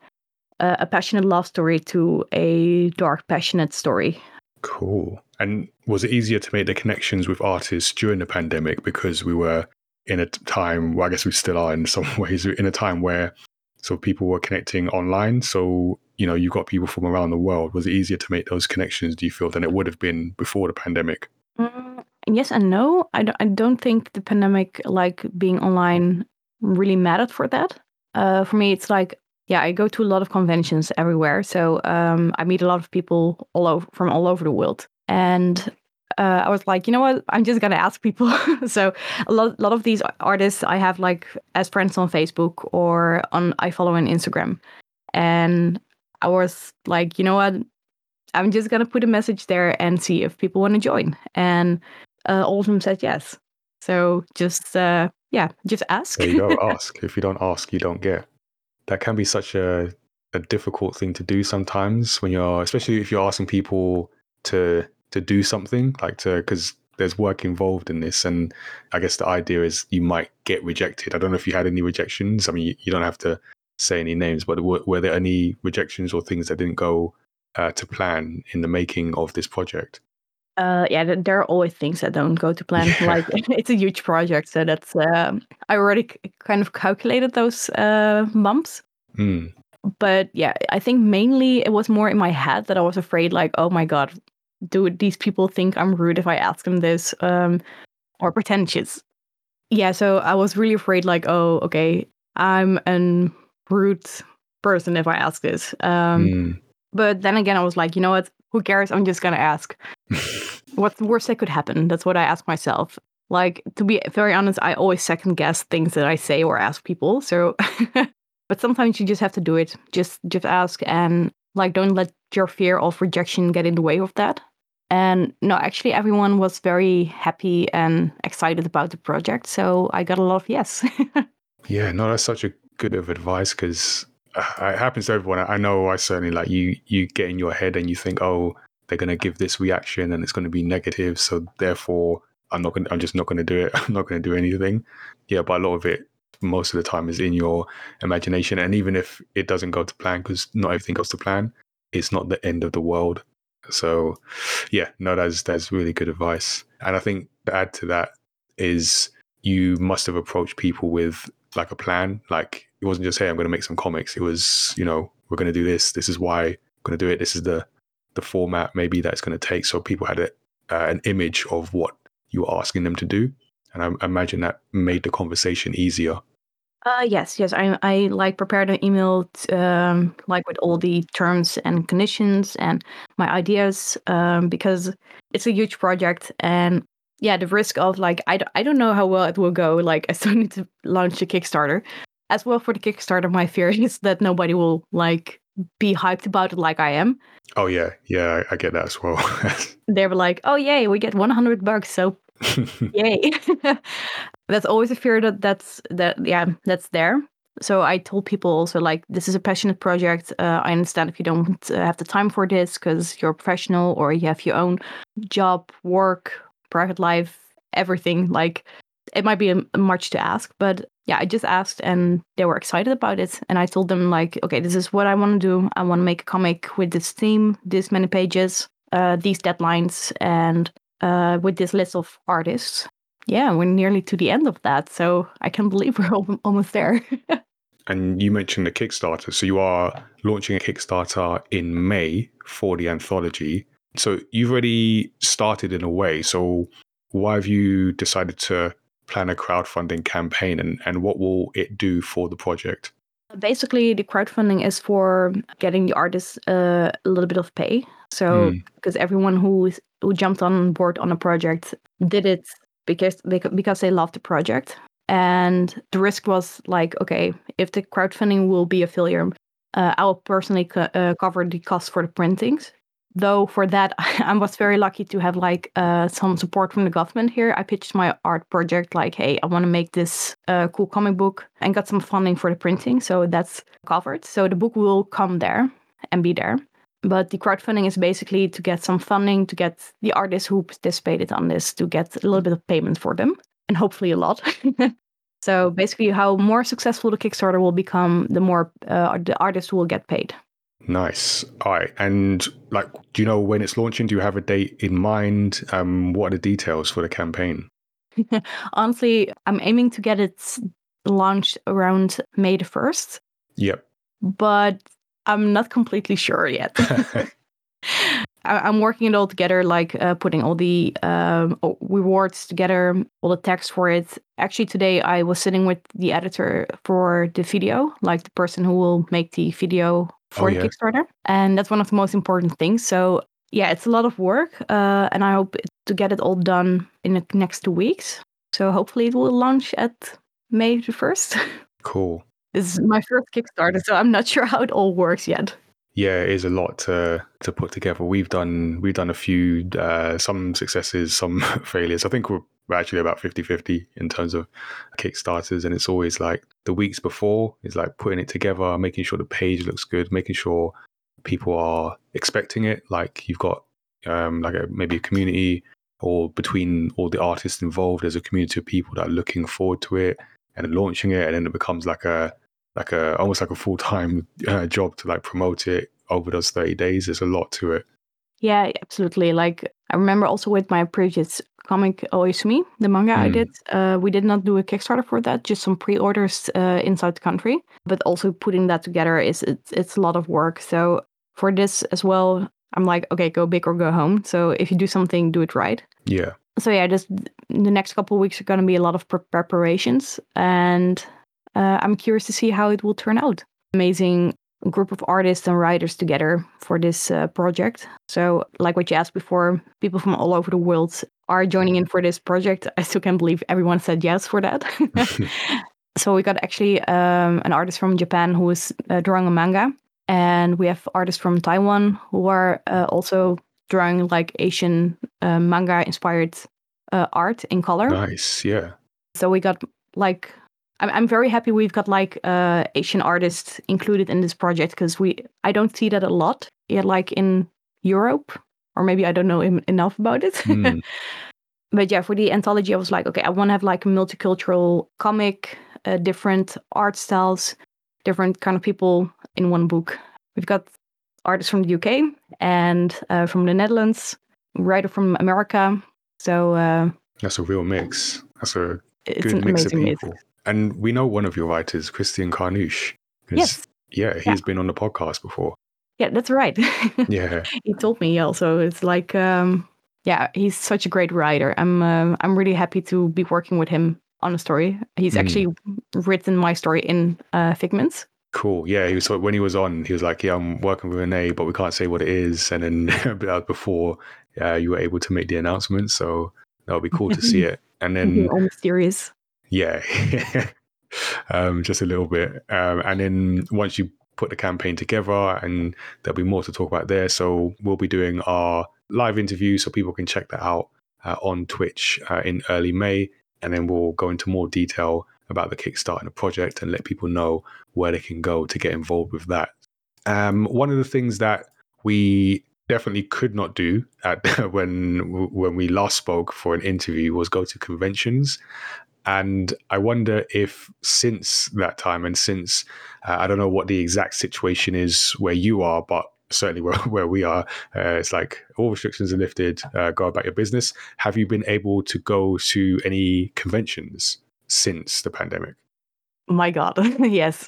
Speaker 3: uh, a passionate love story to a dark, passionate story.
Speaker 1: Cool. And was it easier to make the connections with artists during the pandemic because we were in a time, well, I guess we still are in some ways, in a time where so people were connecting online. So you know you've got people from around the world. Was it easier to make those connections? Do you feel than it would have been before the pandemic?
Speaker 3: Mm, yes and no. I don't, I don't think the pandemic, like being online, really mattered for that. Uh, for me, it's like yeah, I go to a lot of conventions everywhere, so um, I meet a lot of people all over from all over the world, and uh, I was like, you know what? I'm just gonna ask people. so a lot, lot of these artists I have like as friends on Facebook or on I follow on Instagram, and I was like, you know what? I'm just gonna put a message there and see if people want to join, and uh, all of them said yes. So just uh, yeah, just ask.
Speaker 1: There you go. ask. If you don't ask, you don't get. That can be such a a difficult thing to do sometimes when you're, especially if you're asking people to to do something like to because there's work involved in this. And i guess the idea is you might get rejected. I don't know if you had any rejections. I mean you, you don't have to say any names, but were, were there any rejections or things that didn't go uh, to plan in the making of this project?
Speaker 3: Uh, yeah, there are always things that don't go to plan.
Speaker 1: Yeah.
Speaker 3: Like it's a huge project, so that's um, I already c- kind of calculated those uh, bumps.
Speaker 1: Mm.
Speaker 3: But yeah, I think mainly it was more in my head that I was afraid, like, oh my god, do these people think I'm rude if I ask them this, um, or pretentious? Yeah, so I was really afraid, like, oh, okay, I'm a rude person if I ask this. Um,
Speaker 1: Mm.
Speaker 3: But then again, I was like, you know what? Who cares? I'm just gonna ask. What's the worst that could happen? That's what I ask myself. Like to be very honest, I always second guess things that I say or ask people. So, but sometimes you just have to do it. Just just ask and like don't let your fear of rejection get in the way of that. And no, actually, everyone was very happy and excited about the project. So I got a lot of yes.
Speaker 1: Yeah, no, that's such a good bit of advice because it happens to everyone. I know I certainly like you. You get in your head and you think, oh, they're going to give this reaction and it's going to be negative, so therefore I'm not gonna I'm just not going to do it. I'm not going to do anything. Yeah, but a lot of it, most of the time, is in your imagination. And even if it doesn't go to plan, because not everything goes to plan, it's not the end of the world. So, yeah, no, that's that's really good advice. And I think to add to that is you must have approached people with like a plan. Like it wasn't just hey, I'm going to make some comics. It was you know we're going to do this. This is why I'm going to do it. This is the the format maybe that's going to take. So people had a, uh, an image of what you were asking them to do, and I, I imagine that made the conversation easier.
Speaker 3: Uh, yes, yes. I I like prepared an email um, like with all the terms and conditions and my ideas um, because it's a huge project and yeah, the risk of like I, d- I don't know how well it will go. Like I still need to launch a Kickstarter. As well for the Kickstarter, my fear is that nobody will like be hyped about it like I am.
Speaker 1: Oh yeah, yeah, I, I get that as well.
Speaker 3: They were like, "Oh yay, we get 100 bucks, so yay that's always a fear that that's that yeah that's there so i told people also like this is a passionate project uh, i understand if you don't uh, have the time for this because you're a professional or you have your own job work private life everything like it might be a, much to ask but yeah i just asked and they were excited about it and i told them like okay this is what i want to do i want to make a comic with this theme this many pages uh, these deadlines and uh, with this list of artists. Yeah, we're nearly to the end of that, so I can't believe we're al- almost there.
Speaker 1: and you mentioned the Kickstarter. So you are launching a Kickstarter in May for the anthology. So you've already started in a way. So why have you decided to plan a crowdfunding campaign and, and what will it do for the project?
Speaker 3: Basically, the crowdfunding is for getting the artists uh, a little bit of pay. So,
Speaker 1: Mm.
Speaker 3: because everyone who who jumped on board on a project did it because beca- because they loved the project, and the risk was like, okay, if the crowdfunding will be a failure, uh, I will personally co- uh, cover the cost for the printings. Though for that, I was very lucky to have like uh, some support from the government here. I pitched my art project like, hey, I want to make this uh, cool comic book, and got some funding for the printing, so that's covered. So the book will come there and be there. But the crowdfunding is basically to get some funding to get the artists who participated on this to get a little bit of payment for them, and hopefully a lot. so basically, how more successful the Kickstarter will become, the more uh, the artists will get paid.
Speaker 1: Nice. All right. And like, do you know when it's launching? Do you have a date in mind? Um, what are the details for the campaign?
Speaker 3: Honestly, I'm aiming to get it launched around May the 1st,
Speaker 1: Yep.
Speaker 3: but I'm not completely sure yet. I- I'm working it all together, like uh, putting all the um, rewards together, all the text for it. Actually, today I was sitting with the editor for the video, like the person who will make the video for
Speaker 1: Oh,
Speaker 3: the
Speaker 1: yeah.
Speaker 3: Kickstarter, and that's one of the most important things. So yeah, it's a lot of work, uh, and I hope to get it all done in the next two weeks. So hopefully it will launch at May the first.
Speaker 1: cool.
Speaker 3: this is my first Kickstarter, so I'm not sure how it all works yet.
Speaker 1: Yeah, it is a lot to to put together. We've done we've done a few uh, some successes, some failures. I think we're, actually about 50-50 in terms of Kickstarters, and it's always like the weeks before is like putting it together, making sure the page looks good, making sure people are expecting it. Like you've got um, like a, maybe a community, or between all the artists involved, there's a community of people that are looking forward to it and launching it, and then it becomes like a like a almost like a full time uh, job to like promote it over those thirty days. There's a lot to it.
Speaker 3: Yeah, absolutely. Like I remember also with my previous comic Oyasumi, the manga I
Speaker 1: Mm.
Speaker 3: did, uh, we did not do a Kickstarter for that, just some pre-orders uh, inside the country. But also putting that together is it's, it's a lot of work. So for this as well, I'm like, okay, go big or go home. So if you do something, do it right.
Speaker 1: Yeah.
Speaker 3: So yeah, just the next couple of weeks are going to be a lot of pre- preparations, and uh, I'm curious to see how it will turn out. Amazing group of artists and writers together for this uh, project. So, like what you asked before, people from all over the world are joining in for this project. I still can't believe everyone said yes for that. so we got actually um, an artist from Japan who is uh, drawing a manga, and we have artists from Taiwan who are uh, also drawing like Asian uh, manga inspired uh, art in color.
Speaker 1: Nice. Yeah.
Speaker 3: So we got like I'm I'm very happy we've got like uh, Asian artists included in this project because we I don't see that a lot yet like in Europe or maybe I don't know enough about it.
Speaker 1: Mm.
Speaker 3: but yeah, for the anthology, I was like, okay, I want to have like a multicultural comic, uh, different art styles, different kind of people in one book. We've got artists from the UK and uh, from the Netherlands, writer from America. So uh,
Speaker 1: That's a real mix. That's a
Speaker 3: it's
Speaker 1: good
Speaker 3: an
Speaker 1: mix of
Speaker 3: amazing mix.
Speaker 1: And we know one of your writers, Christian Carnouche.
Speaker 3: Yes,
Speaker 1: Yeah, he's been on the podcast before.
Speaker 3: yeah, that's right.
Speaker 1: Yeah.
Speaker 3: he told me also. It's like, um, yeah, he's such a great writer. I'm, uh, I'm really happy to be working with him on a story. He's
Speaker 1: Mm.
Speaker 3: actually written my story in uh, Figments.
Speaker 1: Cool. Yeah, he was so when he was on, he was like, "Yeah, I'm working with Renee, but we can't say what it is." And then was before uh, you were able to make the announcement, so that would be cool to see it. And then
Speaker 3: all mysterious.
Speaker 1: Yeah, um, just a little bit. Um, and then once you put the campaign together, and there'll be more to talk about there. So we'll be doing our live interview, so people can check that out uh, on Twitch uh, in early May, and then we'll go into more detail about the Kickstarter and the project, and let people know where they can go to get involved with that. Um, one of the things that we definitely could not do at when when we last spoke for an interview was go to conventions and I wonder if since that time and since uh, I don't know what the exact situation is where you are, but certainly where, where we are, uh, it's like all restrictions are lifted, uh, go about your business. Have you been able to go to any conventions since the pandemic?
Speaker 3: My God, yes.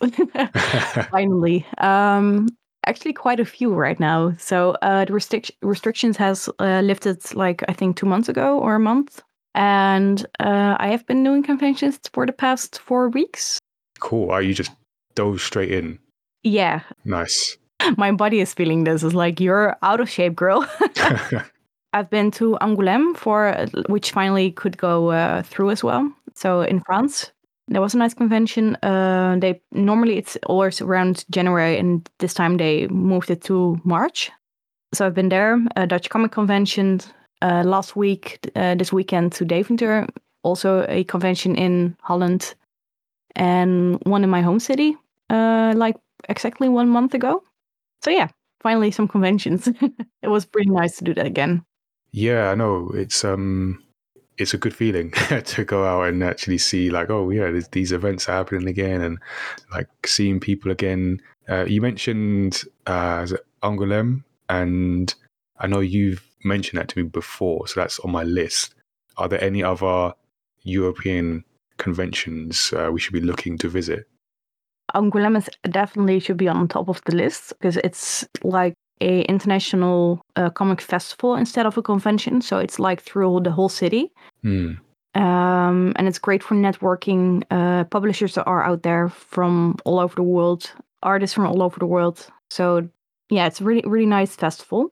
Speaker 3: Finally. Um, actually, quite a few right now. So uh, the restric- restrictions has uh, lifted like I think two months ago or a month, and uh, I have been doing conventions for the past four weeks.
Speaker 1: cool. Are you just dove straight in?
Speaker 3: Yeah,
Speaker 1: Nice.
Speaker 3: my body is feeling this. It's like you're out of shape, girl. I've been to Angoulême for which finally could go uh, through as well. So in France, there was a nice convention. Uh, they normally it's always around January, and this time they moved it to March. So I've been there. A Dutch Comic Convention uh, last week. Uh, this weekend to Deventer. Also a convention in Holland, and one in my home city. Uh, like exactly one month ago. So yeah, finally some conventions. it was pretty nice to do that again.
Speaker 1: Yeah, I know. It's um it's a good feeling to go out and actually see like, oh yeah, these events are happening again and like seeing people again. Uh, you mentioned uh Angoulême and I know you've mentioned that to me before, so that's on my list. Are there any other European conventions uh, we should be looking to visit?
Speaker 3: Angoulême definitely should be on top of the list because it's like a international uh, comic festival instead of a convention. So it's like through the whole city.
Speaker 1: Hmm.
Speaker 3: Um, and it's great for networking. Uh, publishers are out there from all over the world, artists from all over the world. So yeah, it's a really really nice festival.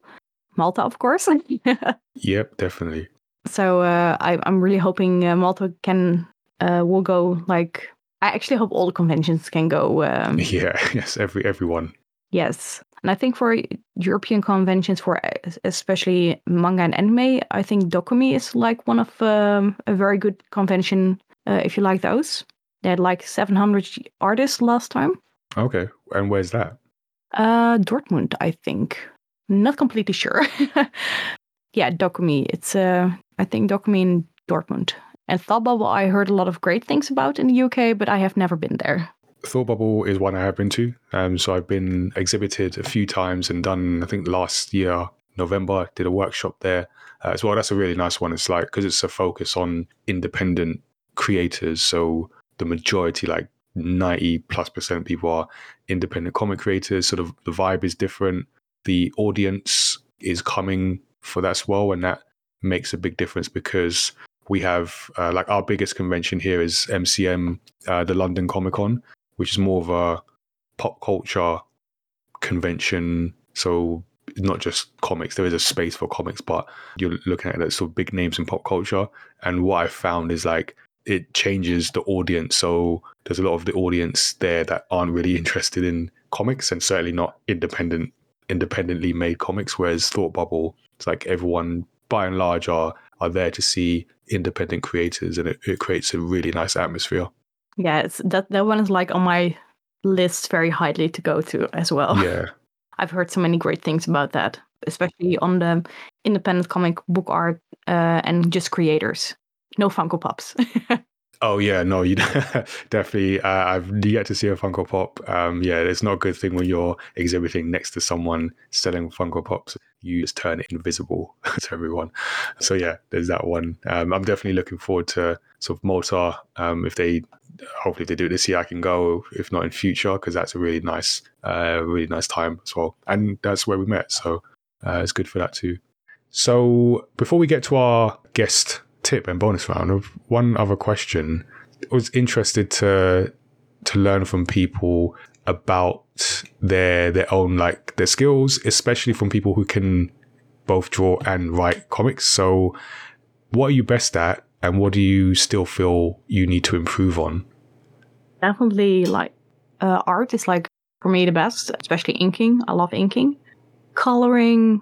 Speaker 3: Malta, of course.
Speaker 1: Yep, definitely.
Speaker 3: so uh, I, I'm really hoping uh, Malta can uh, will go. Like I actually hope all the conventions can go. Um,
Speaker 1: Yeah, yes, every everyone.
Speaker 3: Yes. And I think for European conventions, for especially manga and anime, I think DoKomi is like one of um, a very good convention uh, if you like those. They had like 700 artists last time.
Speaker 1: Okay. And where's that?
Speaker 3: Uh, Dortmund, I think. Not completely sure. yeah, DoKomi. It's uh, I think DoKomi in Dortmund. And Thought Bubble, I heard a lot of great things about in the UK, but I have never been there.
Speaker 1: Thought Bubble is one I have been to. Um, so I've been exhibited a few times and done. I think last year November did a workshop there uh, as well. That's a really nice one. It's like because it's a focus on independent creators. So the majority, like 90 plus percent people are independent comic creators. Sort of the vibe is different. The audience is coming for that as well. And that makes a big difference because we have uh, like our biggest convention here is MCM, uh, the London Comic Con, which is more of a pop culture convention. So not just comics. There is a space for comics, but you're looking at that sort of big names in pop culture. And what I found is like it changes the audience. So there's a lot of the audience there that aren't really interested in comics and certainly not independent independently made comics. Whereas Thought Bubble, it's like everyone by and large are are there to see independent creators and it, it creates a really nice atmosphere.
Speaker 3: Yeah, it's that that one is like on my list very highly to go to as well.
Speaker 1: Yeah.
Speaker 3: I've heard so many great things about that, especially on the independent comic book art uh, and just creators. No Funko Pops.
Speaker 1: Oh yeah, no, you definitely. Uh, I've yet to see a Funko Pop. Um, yeah, it's not a good thing when you're exhibiting next to someone selling Funko Pops. You just turn it invisible to everyone. So yeah, there's that one. Um, I'm definitely looking forward to sort of Malta. Um, if they, hopefully, if they do it this year, I can go. If not in future, because that's a really nice, uh, really nice time as well. And that's where we met. So uh, it's good for that too. So before we get to our guest tip and bonus round one other question. I was interested to to learn from people about their their own like their skills, especially from people who can both draw and write comics. So, what are you best at, and what do you still feel you need to improve on?
Speaker 3: Definitely, like uh, art is like for me the best, especially inking. I love inking. Coloring,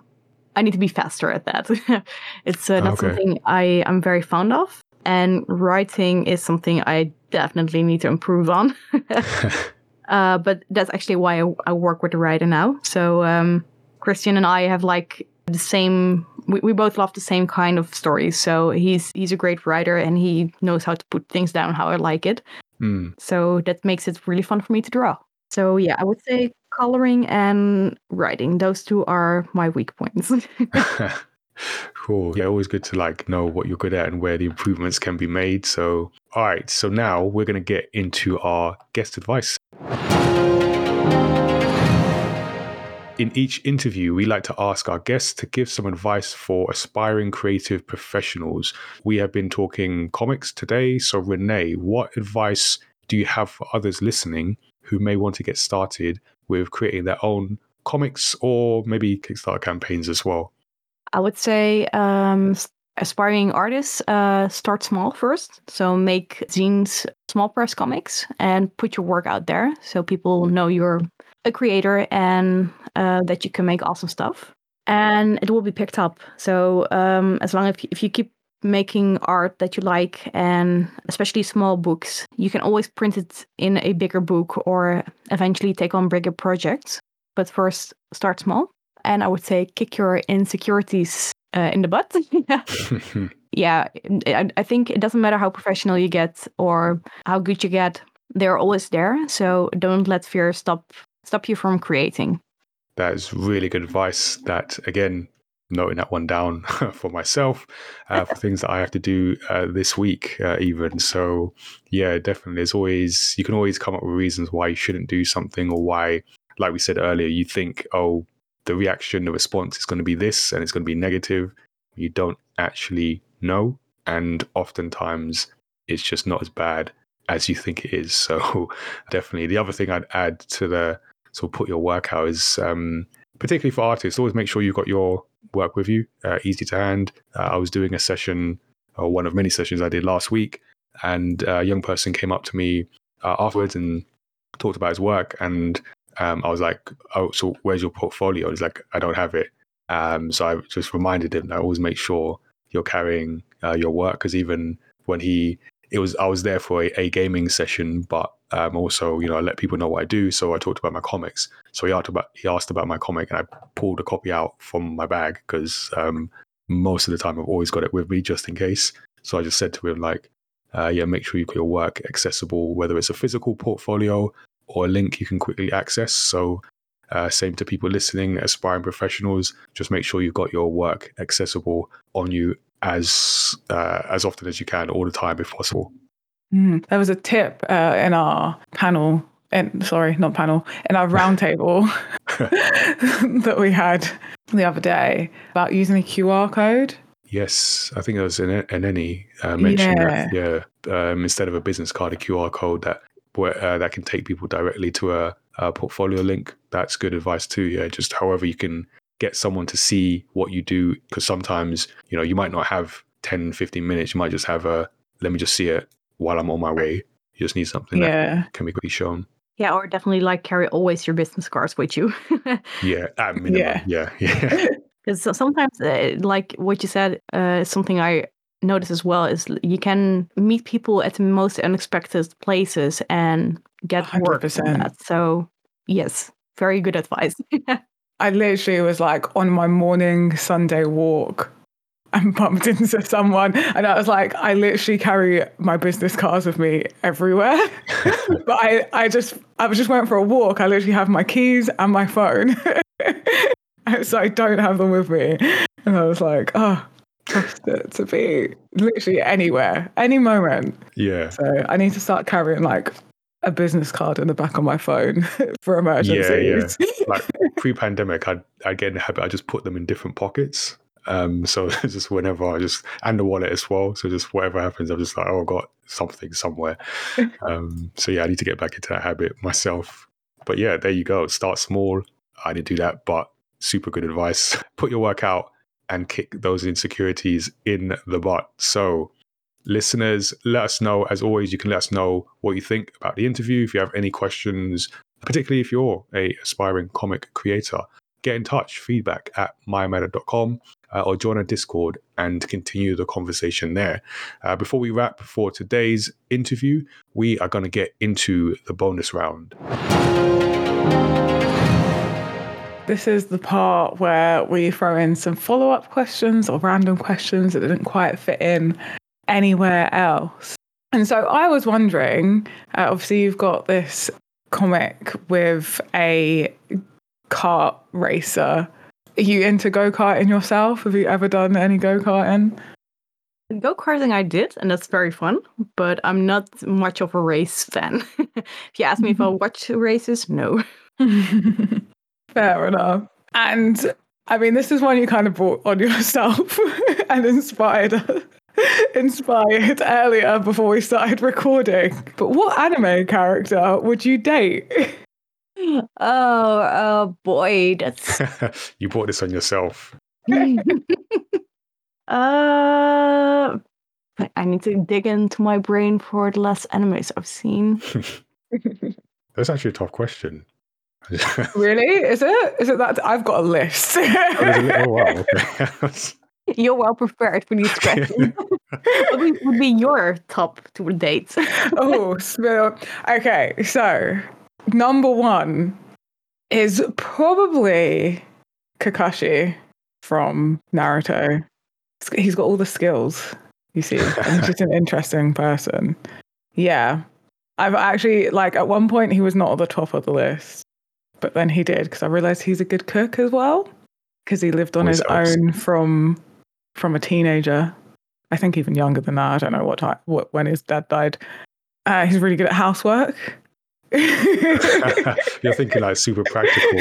Speaker 3: I need to be faster at that. it's uh, not okay. something I am very fond of, and writing is something I definitely need to improve on. uh, but that's actually why I, I, work with the writer now. So um, Christian and I have like the same. We, we both love the same kind of stories. So he's he's a great writer and he knows how to put things down how I like it.
Speaker 1: Mm.
Speaker 3: So that makes it really fun for me to draw. So yeah, I would say coloring and writing. Those two are my weak points.
Speaker 1: cool. Yeah, always good to like know what you're good at and where the improvements can be made. So, all right. So now we're going to get into our guest advice. In each interview, we like to ask our guests to give some advice for aspiring creative professionals. We have been talking comics today. So, Renee, what advice do you have for others listening who may want to get started with creating their own comics or maybe Kickstarter campaigns as well?
Speaker 3: I would say um, aspiring artists uh, start small first. So make zines, small press comics, and put your work out there so people know you're a creator and uh, that you can make awesome stuff. And it will be picked up. So um, as long as if you keep making art that you like and especially small books you can always print it in a bigger book or eventually take on bigger projects. But first start small. And i would say kick your insecurities uh, in the butt. Yeah. I, I think it doesn't matter how professional you get or how good you get they're always there. So don't let fear stop stop you from creating.
Speaker 1: That is really good advice that again noting that one down for myself uh, for things that I have to do uh, this week, uh, even. So, yeah, definitely. There's always, you can always come up with reasons why you shouldn't do something or why, like we said earlier, you think, oh, the reaction, the response is going to be this and it's going to be negative. You don't actually know. And oftentimes it's just not as bad as you think it is. So, definitely. The other thing I'd add to the sort of put your work out is, um, particularly for artists, always make sure you've got your work with you, uh, easy to hand. Uh, I was doing a session, or one of many sessions I did last week, and a young person came up to me uh, afterwards and talked about his work. And um, I was like, "Oh, so where's your portfolio?" He's like, "I don't have it." Um, so I just reminded him that I always make sure you're carrying uh, your work because even when he it was I was there for a, a gaming session, but um, also you know I let people know what I do. So I talked about my comics. So he asked about he asked about my comic, and I pulled a copy out from my bag because um, most of the time I've always got it with me just in case. So I just said to him like, uh, yeah, make sure you get your work accessible, whether it's a physical portfolio or a link you can quickly access. So, uh, same to people listening, aspiring professionals, just make sure you've got your work accessible on you as uh, as often as you can, all the time if possible.
Speaker 2: Mm. There was a tip uh, in our panel, and sorry, not panel, in our roundtable that we had the other day about using a QR code.
Speaker 1: Yes, I think it was in, in any uh, mention yeah. that yeah, um, instead of a business card, a QR code that uh, that can take people directly to a, a, portfolio link. That's good advice too. Yeah, just however you can get someone to see what you do, because sometimes you know you might not have 10, 15 minutes. You might just have a let me just see it while I'm on my way. You just need something yeah. that can be quickly shown.
Speaker 3: Yeah, or definitely like carry always your business cards with you.
Speaker 1: yeah, at minimum. Yeah, yeah. yeah.
Speaker 3: Because sometimes, uh, like what you said, uh, something I notice as well is you can meet people at the most unexpected places and get 100%. work from that. So yes, very good advice.
Speaker 2: I literally was like on my morning Sunday walk and bumped into someone and I was like, I literally carry my business cards with me everywhere. but I, I just I just went for a walk. I literally have my keys and my phone. so I don't have them with me. And I was like, oh, trust it to be literally anywhere, any moment.
Speaker 1: Yeah.
Speaker 2: So I need to start carrying like a business card in the back of my phone for emergencies.
Speaker 1: Yeah, yeah. Like pre-pandemic, I'd, I'd get in the habit. I just put them in different pockets. Um, so just whenever I just and the wallet as well. So just whatever happens, I'm just like, oh, I got something somewhere. um, so yeah, I need to get back into that habit myself. But yeah, there you go. Start small. I didn't do that, but super good advice. Put your work out and kick those insecurities in the butt. So, listeners, let us know. As always, you can let us know what you think about the interview. If you have any questions, particularly if you're a aspiring comic creator, get in touch. Feedback at mayamada.com uh, or join our Discord and continue the conversation there. Uh, before we wrap for today's interview, we are going to get into the bonus round.
Speaker 2: This is the part where we throw in some follow up questions or random questions that didn't quite fit in anywhere else. And so I was wondering uh, obviously, you've got this comic with a kart racer. Are you into go karting yourself? Have you ever done any go karting?
Speaker 3: Go karting, I did, and that's very fun, but I'm not much of a race fan. if you ask me if I watch races, no.
Speaker 2: Fair enough. And I mean, this is one you kind of brought on yourself and inspired inspired earlier before we started recording. But what anime character would you date?
Speaker 3: Oh, oh boy, that's
Speaker 1: you brought this on yourself.
Speaker 3: uh, I need to dig into my brain for the last animes I've seen.
Speaker 1: That's actually a tough question.
Speaker 2: really? Is it? Is it that? I've got a list.
Speaker 1: oh, wow. Okay.
Speaker 3: You're well prepared for these questions. what would be your top two dates?
Speaker 2: oh, so, okay. So, number one is probably Kakashi from Naruto. He's got all the skills, you see. He's just an interesting person. Yeah. I've actually, like, at one point, he was not at the top of the list but then he did because I realized he's a good cook as well because he lived on his own from from a teenager. I think even younger than that. I don't know what time, what when his dad died. Uh, he's really good at housework.
Speaker 1: You're thinking like super practical.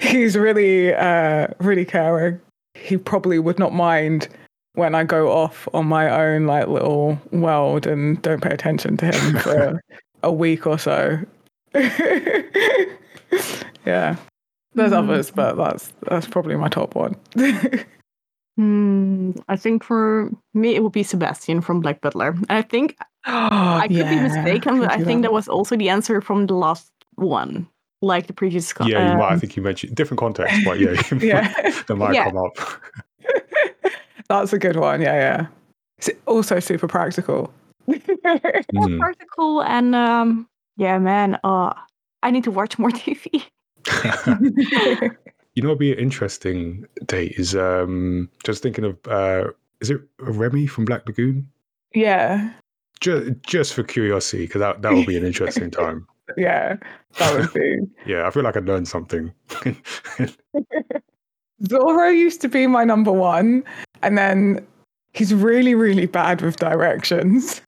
Speaker 2: he's really, uh, really caring. He probably would not mind when I go off on my own like little world and don't pay attention to him for a week or so. yeah. There's mm. others, but that's that's probably my top one.
Speaker 3: mm, I think for me it would be Sebastian from Black Butler. I think oh, I could yeah, be mistaken, but I think that. that was also the answer from the last one, like the previous.
Speaker 1: yeah, um, might, I think you mentioned different context, but yeah, yeah. that might yeah. come up.
Speaker 2: That's a good one. Yeah, yeah. It's also super practical.
Speaker 3: mm. Practical and um, yeah, man. Uh, I need to watch more TV.
Speaker 1: you know, what'd be an interesting date is um, just thinking of uh, is it Revy from Black Lagoon?
Speaker 2: Yeah.
Speaker 1: just just for curiosity, because that that would be an interesting time.
Speaker 2: Yeah, that would be.
Speaker 1: Yeah, I feel like I learned something.
Speaker 2: Zoro used to be my number one, and then he's really, really bad with directions.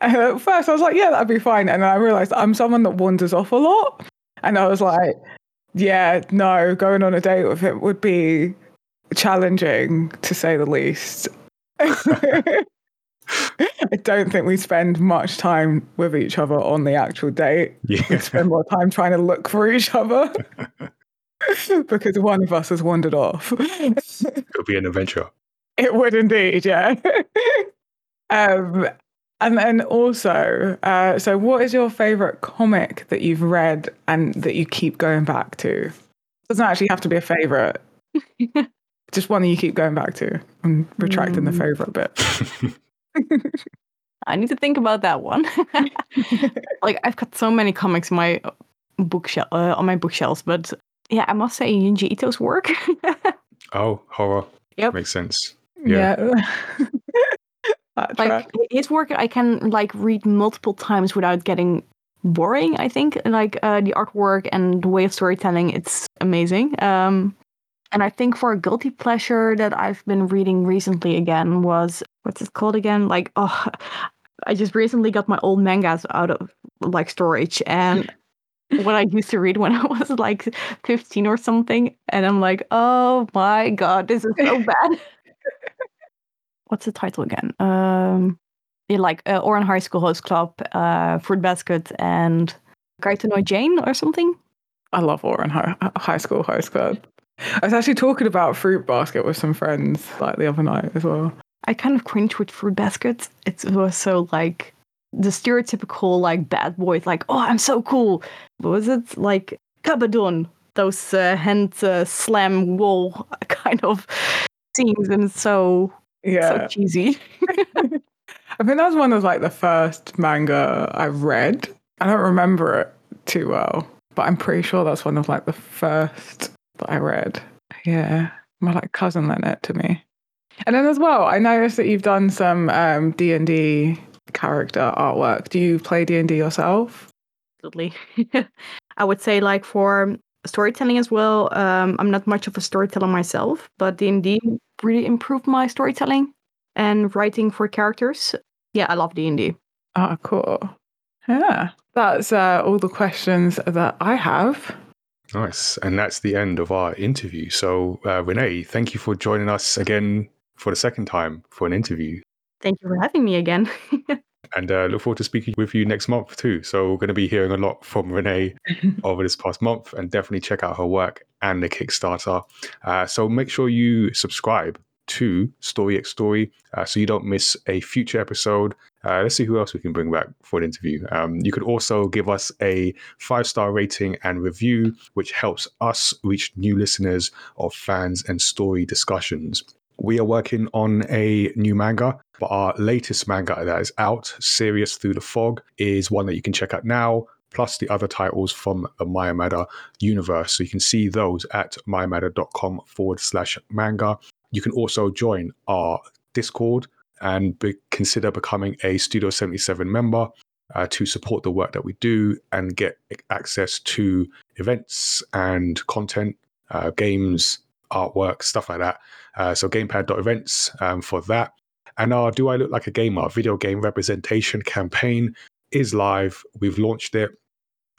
Speaker 2: and at first, I was like, yeah, that'd be fine. And then I realized I'm someone that wanders off a lot. And I was like, yeah, no, going on a date with him would be challenging to say the least. I don't think we spend much time with each other on the actual date.
Speaker 1: yeah.
Speaker 2: We spend more time trying to look for each other because one of us has wandered off.
Speaker 1: It'll be an adventure.
Speaker 2: It would indeed, yeah. um, and then also, uh, so what is your favorite comic that you've read and that you keep going back to? Doesn't actually have to be a favorite. Just one that you keep going back to. I'm retracting the
Speaker 3: Mm.
Speaker 2: favorite bit.
Speaker 3: I need to think about that one. like I've got so many comics in my bookshelf uh, on my bookshelves, but yeah, I must say Junji Ito's work.
Speaker 1: Oh, horror.
Speaker 3: Yep.
Speaker 1: Makes sense. Yeah.
Speaker 2: Yeah. That
Speaker 3: like
Speaker 2: track.
Speaker 3: his work, I can like read multiple times without getting boring. I think like uh, the artwork and the way of storytelling, it's amazing. Um, and I think for a guilty pleasure that I've been reading recently again was what's it called again? Like oh, I just recently got my old mangas out of like storage and. what I used to read when I was like 15 or something. And I'm like, oh my God, this is so bad. What's the title again? Um, like uh, Ouran High School Host Club, uh, Fruit Basket, and Kaito Jane or something.
Speaker 2: I love Ouran High, high School Host Club. I was actually talking about Fruit Basket with some friends like the other night as well.
Speaker 3: I kind of cringe with Fruit Basket. It was so like the stereotypical like bad boys, like, oh, I'm so cool. What was it? Like Kabedon, those uh, hand uh, slam wall kind of scenes. And it's so, so
Speaker 2: Yeah.
Speaker 3: cheesy.
Speaker 2: I think that was one of like the first manga I read. I don't remember it too well, but I'm pretty sure that's one of like the first that I read. Yeah. My like cousin lent it to me. And then as well, I noticed that you've done some um D and D character artwork. Do you play D and D yourself?
Speaker 3: Absolutely. I would say like for storytelling as well. Um, I'm not much of a storyteller myself, but D and D really improved my storytelling and writing for characters. Yeah, I love D and D.
Speaker 2: Oh, cool. Yeah. That's uh, all the questions that I have.
Speaker 1: Nice. And that's the end of our interview. So, uh, Renee, thank you for joining us again for the second time for an interview.
Speaker 3: Thank you for having me again.
Speaker 1: And uh, look forward to speaking with you next month too. So, we're going to be hearing a lot from Renee over this past month and definitely check out her work and the Kickstarter. Uh, so, make sure you subscribe to Story X Story uh, so you don't miss a future episode. Uh, let's see who else we can bring back for an interview. Um, you could also give us a five star rating and review, which helps us reach new listeners of fans and story discussions. We are working on a new manga, but our latest manga that is out, Serious Through the Fog, is one that you can check out now, plus the other titles from the Mayamada universe. So you can see those at mayamada.com forward slash manga. You can also join our Discord and be, consider becoming a Studio 77 member uh, to support the work that we do and get access to events and content, uh, games, artwork, stuff like that. Uh, so gamepad.events um, for that. And our Do I Look Like a Gamer video game representation campaign is live. We've launched it.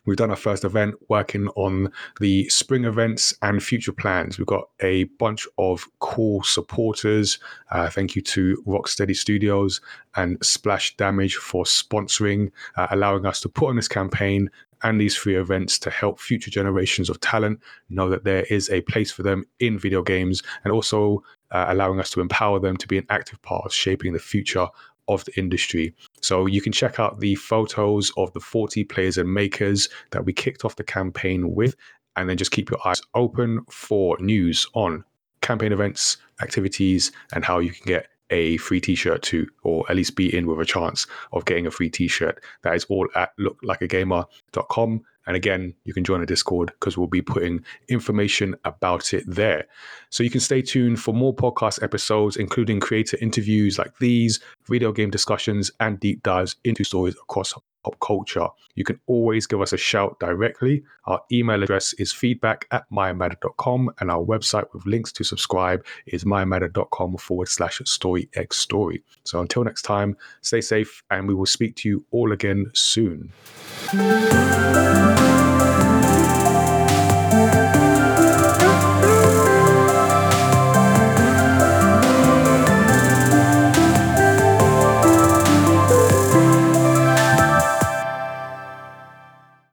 Speaker 1: We've done our first event working on the spring events and future plans. We've got a bunch of cool supporters. Uh, thank you to Rocksteady Studios and Splash Damage for sponsoring, uh, allowing us to put on this campaign and these free events to help future generations of talent know that there is a place for them in video games and also uh, allowing us to empower them to be an active part of shaping the future of the industry. So you can check out the photos of the 40 players and makers that we kicked off the campaign with, and then just keep your eyes open for news on campaign events, activities, and how you can get a free t-shirt too, or at least be in with a chance of getting a free t-shirt. That is all at looklikeagamer.com And again, you can join the Discord because we'll be putting information about it there. So you can stay tuned for more podcast episodes, including creator interviews like these, video game discussions, and deep dives into stories across pop culture. You can always give us a shout directly. Our email address is feedback at mayamada.com, and our website with links to subscribe is mayamada.com forward slash story x story. So until next time, stay safe, and we will speak to you all again soon.